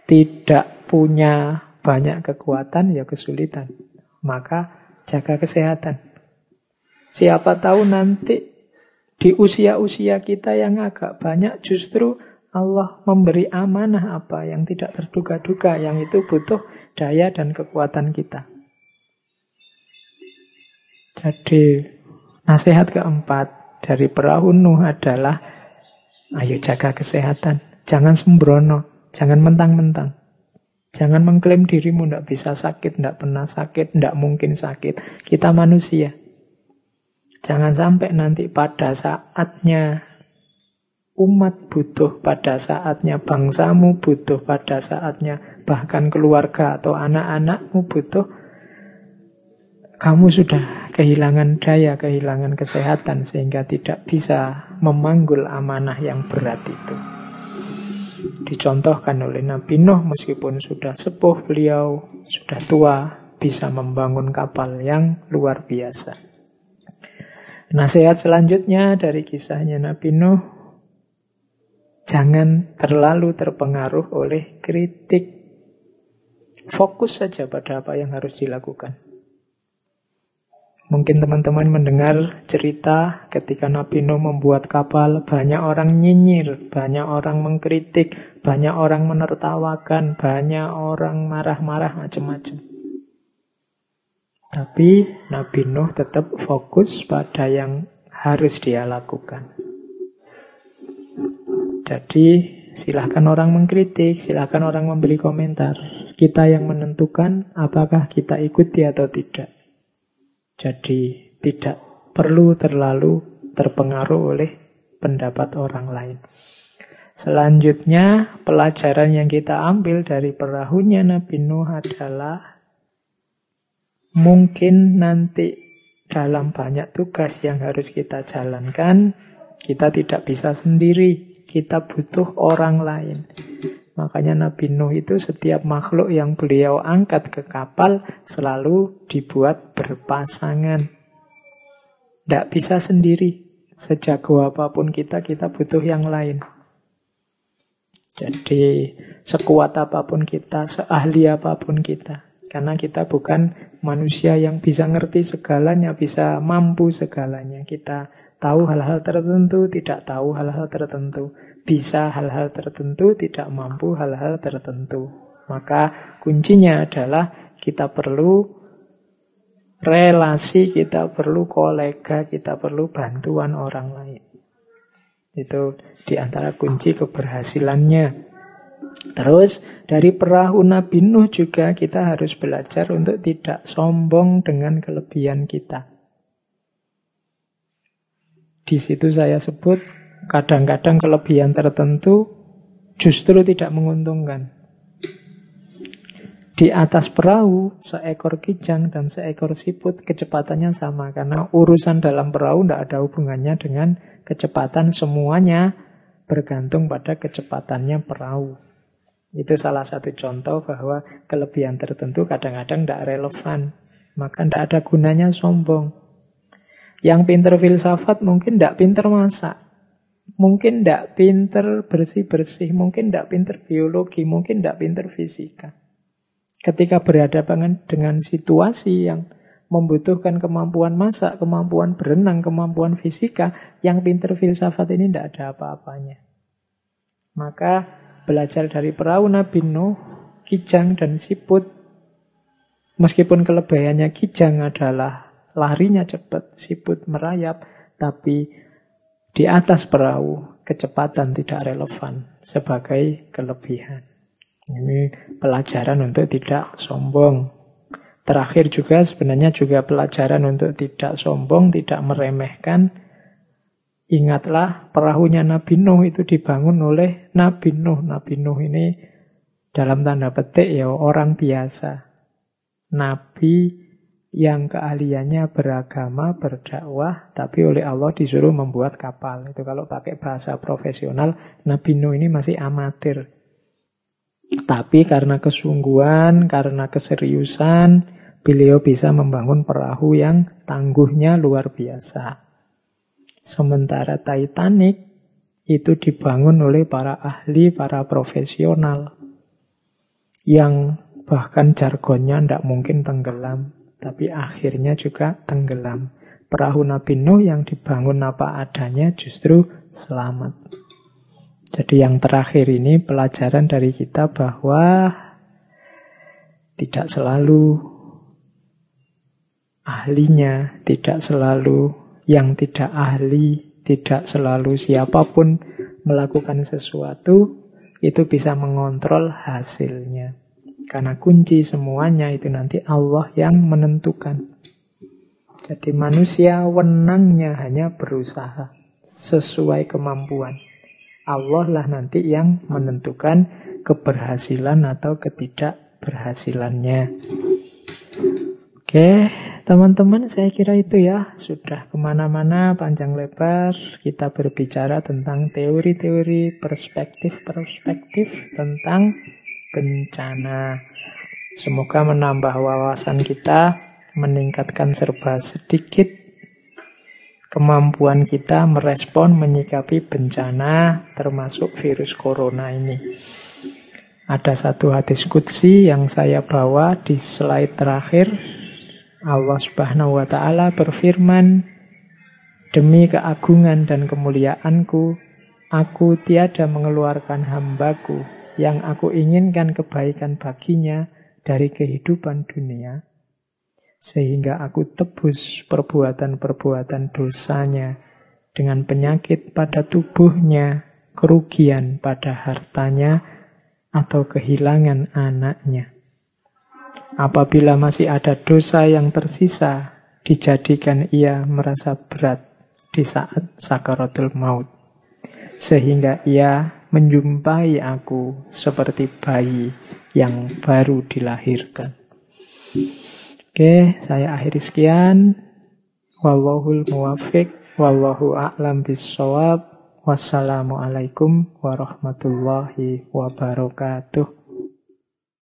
tidak punya banyak kekuatan, ya kesulitan. Maka jaga kesehatan. Siapa tahu nanti di usia-usia kita yang agak banyak justru Allah memberi amanah apa yang tidak terduga-duga, yang itu butuh daya dan kekuatan kita. Jadi nasihat keempat dari perahu Nuh adalah ayo jaga kesehatan, jangan sembrono, Jangan mentang-mentang. Jangan mengklaim dirimu tidak bisa sakit, tidak pernah sakit, tidak mungkin sakit. Kita manusia. Jangan sampai nanti pada saatnya umat butuh, pada saatnya bangsamu butuh, pada saatnya bahkan keluarga atau anak-anakmu butuh, kamu sudah kehilangan daya, kehilangan kesehatan sehingga tidak bisa memanggul amanah yang berat itu dicontohkan oleh Nabi Nuh meskipun sudah sepuh beliau, sudah tua, bisa membangun kapal yang luar biasa. Nasihat selanjutnya dari kisahnya Nabi Nuh, jangan terlalu terpengaruh oleh kritik. Fokus saja pada apa yang harus dilakukan. Mungkin teman-teman mendengar cerita ketika Nabi Nuh membuat kapal, banyak orang nyinyir, banyak orang mengkritik, banyak orang menertawakan, banyak orang marah-marah macam-macam. Tapi Nabi Nuh tetap fokus pada yang harus dia lakukan. Jadi silahkan orang mengkritik, silahkan orang memberi komentar. Kita yang menentukan apakah kita ikuti atau tidak. Jadi tidak perlu terlalu terpengaruh oleh pendapat orang lain. Selanjutnya, pelajaran yang kita ambil dari perahunya Nabi Nuh adalah mungkin nanti dalam banyak tugas yang harus kita jalankan, kita tidak bisa sendiri, kita butuh orang lain. Makanya Nabi Nuh itu setiap makhluk yang beliau angkat ke kapal selalu dibuat berpasangan. Tidak bisa sendiri. Sejago apa pun kita, kita butuh yang lain. Jadi sekuat apa pun kita, seahli apa pun kita. Karena kita bukan manusia yang bisa ngerti segalanya, bisa mampu segalanya. Kita tahu hal-hal tertentu, tidak tahu hal-hal tertentu bisa hal-hal tertentu, tidak mampu hal-hal tertentu. Maka kuncinya adalah kita perlu relasi, kita perlu kolega, kita perlu bantuan orang lain. Itu di antara kunci keberhasilannya. Terus dari perahu Nabi Nuh juga kita harus belajar untuk tidak sombong dengan kelebihan kita. Di situ saya sebut kadang-kadang kelebihan tertentu justru tidak menguntungkan. Di atas perahu, seekor kijang dan seekor siput kecepatannya sama. Karena urusan dalam perahu tidak ada hubungannya dengan kecepatan. Semuanya bergantung pada kecepatannya perahu. Itu salah satu contoh bahwa kelebihan tertentu kadang-kadang tidak relevan. Maka tidak ada gunanya sombong. Yang pinter filsafat mungkin tidak pinter masak. Mungkin tidak pinter bersih-bersih. Mungkin tidak pinter biologi. Mungkin tidak pinter fisika. Ketika berhadapan dengan situasi yang membutuhkan kemampuan masak, kemampuan berenang, kemampuan fisika, yang pinter filsafat ini tidak ada apa-apanya. Maka belajar dari perahu Nabi Nuh, Kijang dan Siput, meskipun kelebihannya Kijang adalah larinya cepat, Siput merayap, tapi di atas perahu kecepatan tidak relevan sebagai kelebihan. Ini pelajaran untuk tidak sombong. Terakhir juga sebenarnya juga pelajaran untuk tidak sombong, tidak meremehkan, Ingatlah perahunya Nabi Nuh itu dibangun oleh Nabi Nuh. Nabi Nuh ini dalam tanda petik ya orang biasa. Nabi yang keahliannya beragama, berdakwah, tapi oleh Allah disuruh membuat kapal. Itu kalau pakai bahasa profesional, Nabi Nuh ini masih amatir. Tapi karena kesungguhan, karena keseriusan, beliau bisa membangun perahu yang tangguhnya luar biasa. Sementara Titanic itu dibangun oleh para ahli, para profesional yang bahkan jargonnya tidak mungkin tenggelam, tapi akhirnya juga tenggelam. Perahu Nabi Nuh yang dibangun apa adanya justru selamat. Jadi yang terakhir ini pelajaran dari kita bahwa tidak selalu ahlinya, tidak selalu yang tidak ahli, tidak selalu siapa pun melakukan sesuatu, itu bisa mengontrol hasilnya. Karena kunci semuanya itu nanti Allah yang menentukan. Jadi manusia wenangnya hanya berusaha sesuai kemampuan. Allah lah nanti yang menentukan keberhasilan atau ketidakberhasilannya. Oke, teman-teman saya kira itu ya. Sudah ke mana-mana panjang lebar kita berbicara tentang teori-teori perspektif-perspektif tentang bencana. Semoga menambah wawasan kita, meningkatkan serba sedikit kemampuan kita merespon, menyikapi bencana termasuk virus corona ini. Ada satu hadis kutsi yang saya bawa di slide terakhir Allah Subhanahu wa taala berfirman, "Demi keagungan dan kemuliaanku, aku tiada mengeluarkan hambaku yang aku inginkan kebaikan baginya dari kehidupan dunia, sehingga aku tebus perbuatan-perbuatan dosanya dengan penyakit pada tubuhnya, kerugian pada hartanya, atau kehilangan anaknya." Apabila masih ada dosa yang tersisa, dijadikan ia merasa berat di saat sakaratul maut. Sehingga ia menjumpai aku seperti bayi yang baru dilahirkan. Oke, saya akhiri sekian. Wallahul muwafiq, wallahu a'lam bisawab. Wassalamualaikum warahmatullahi wabarakatuh.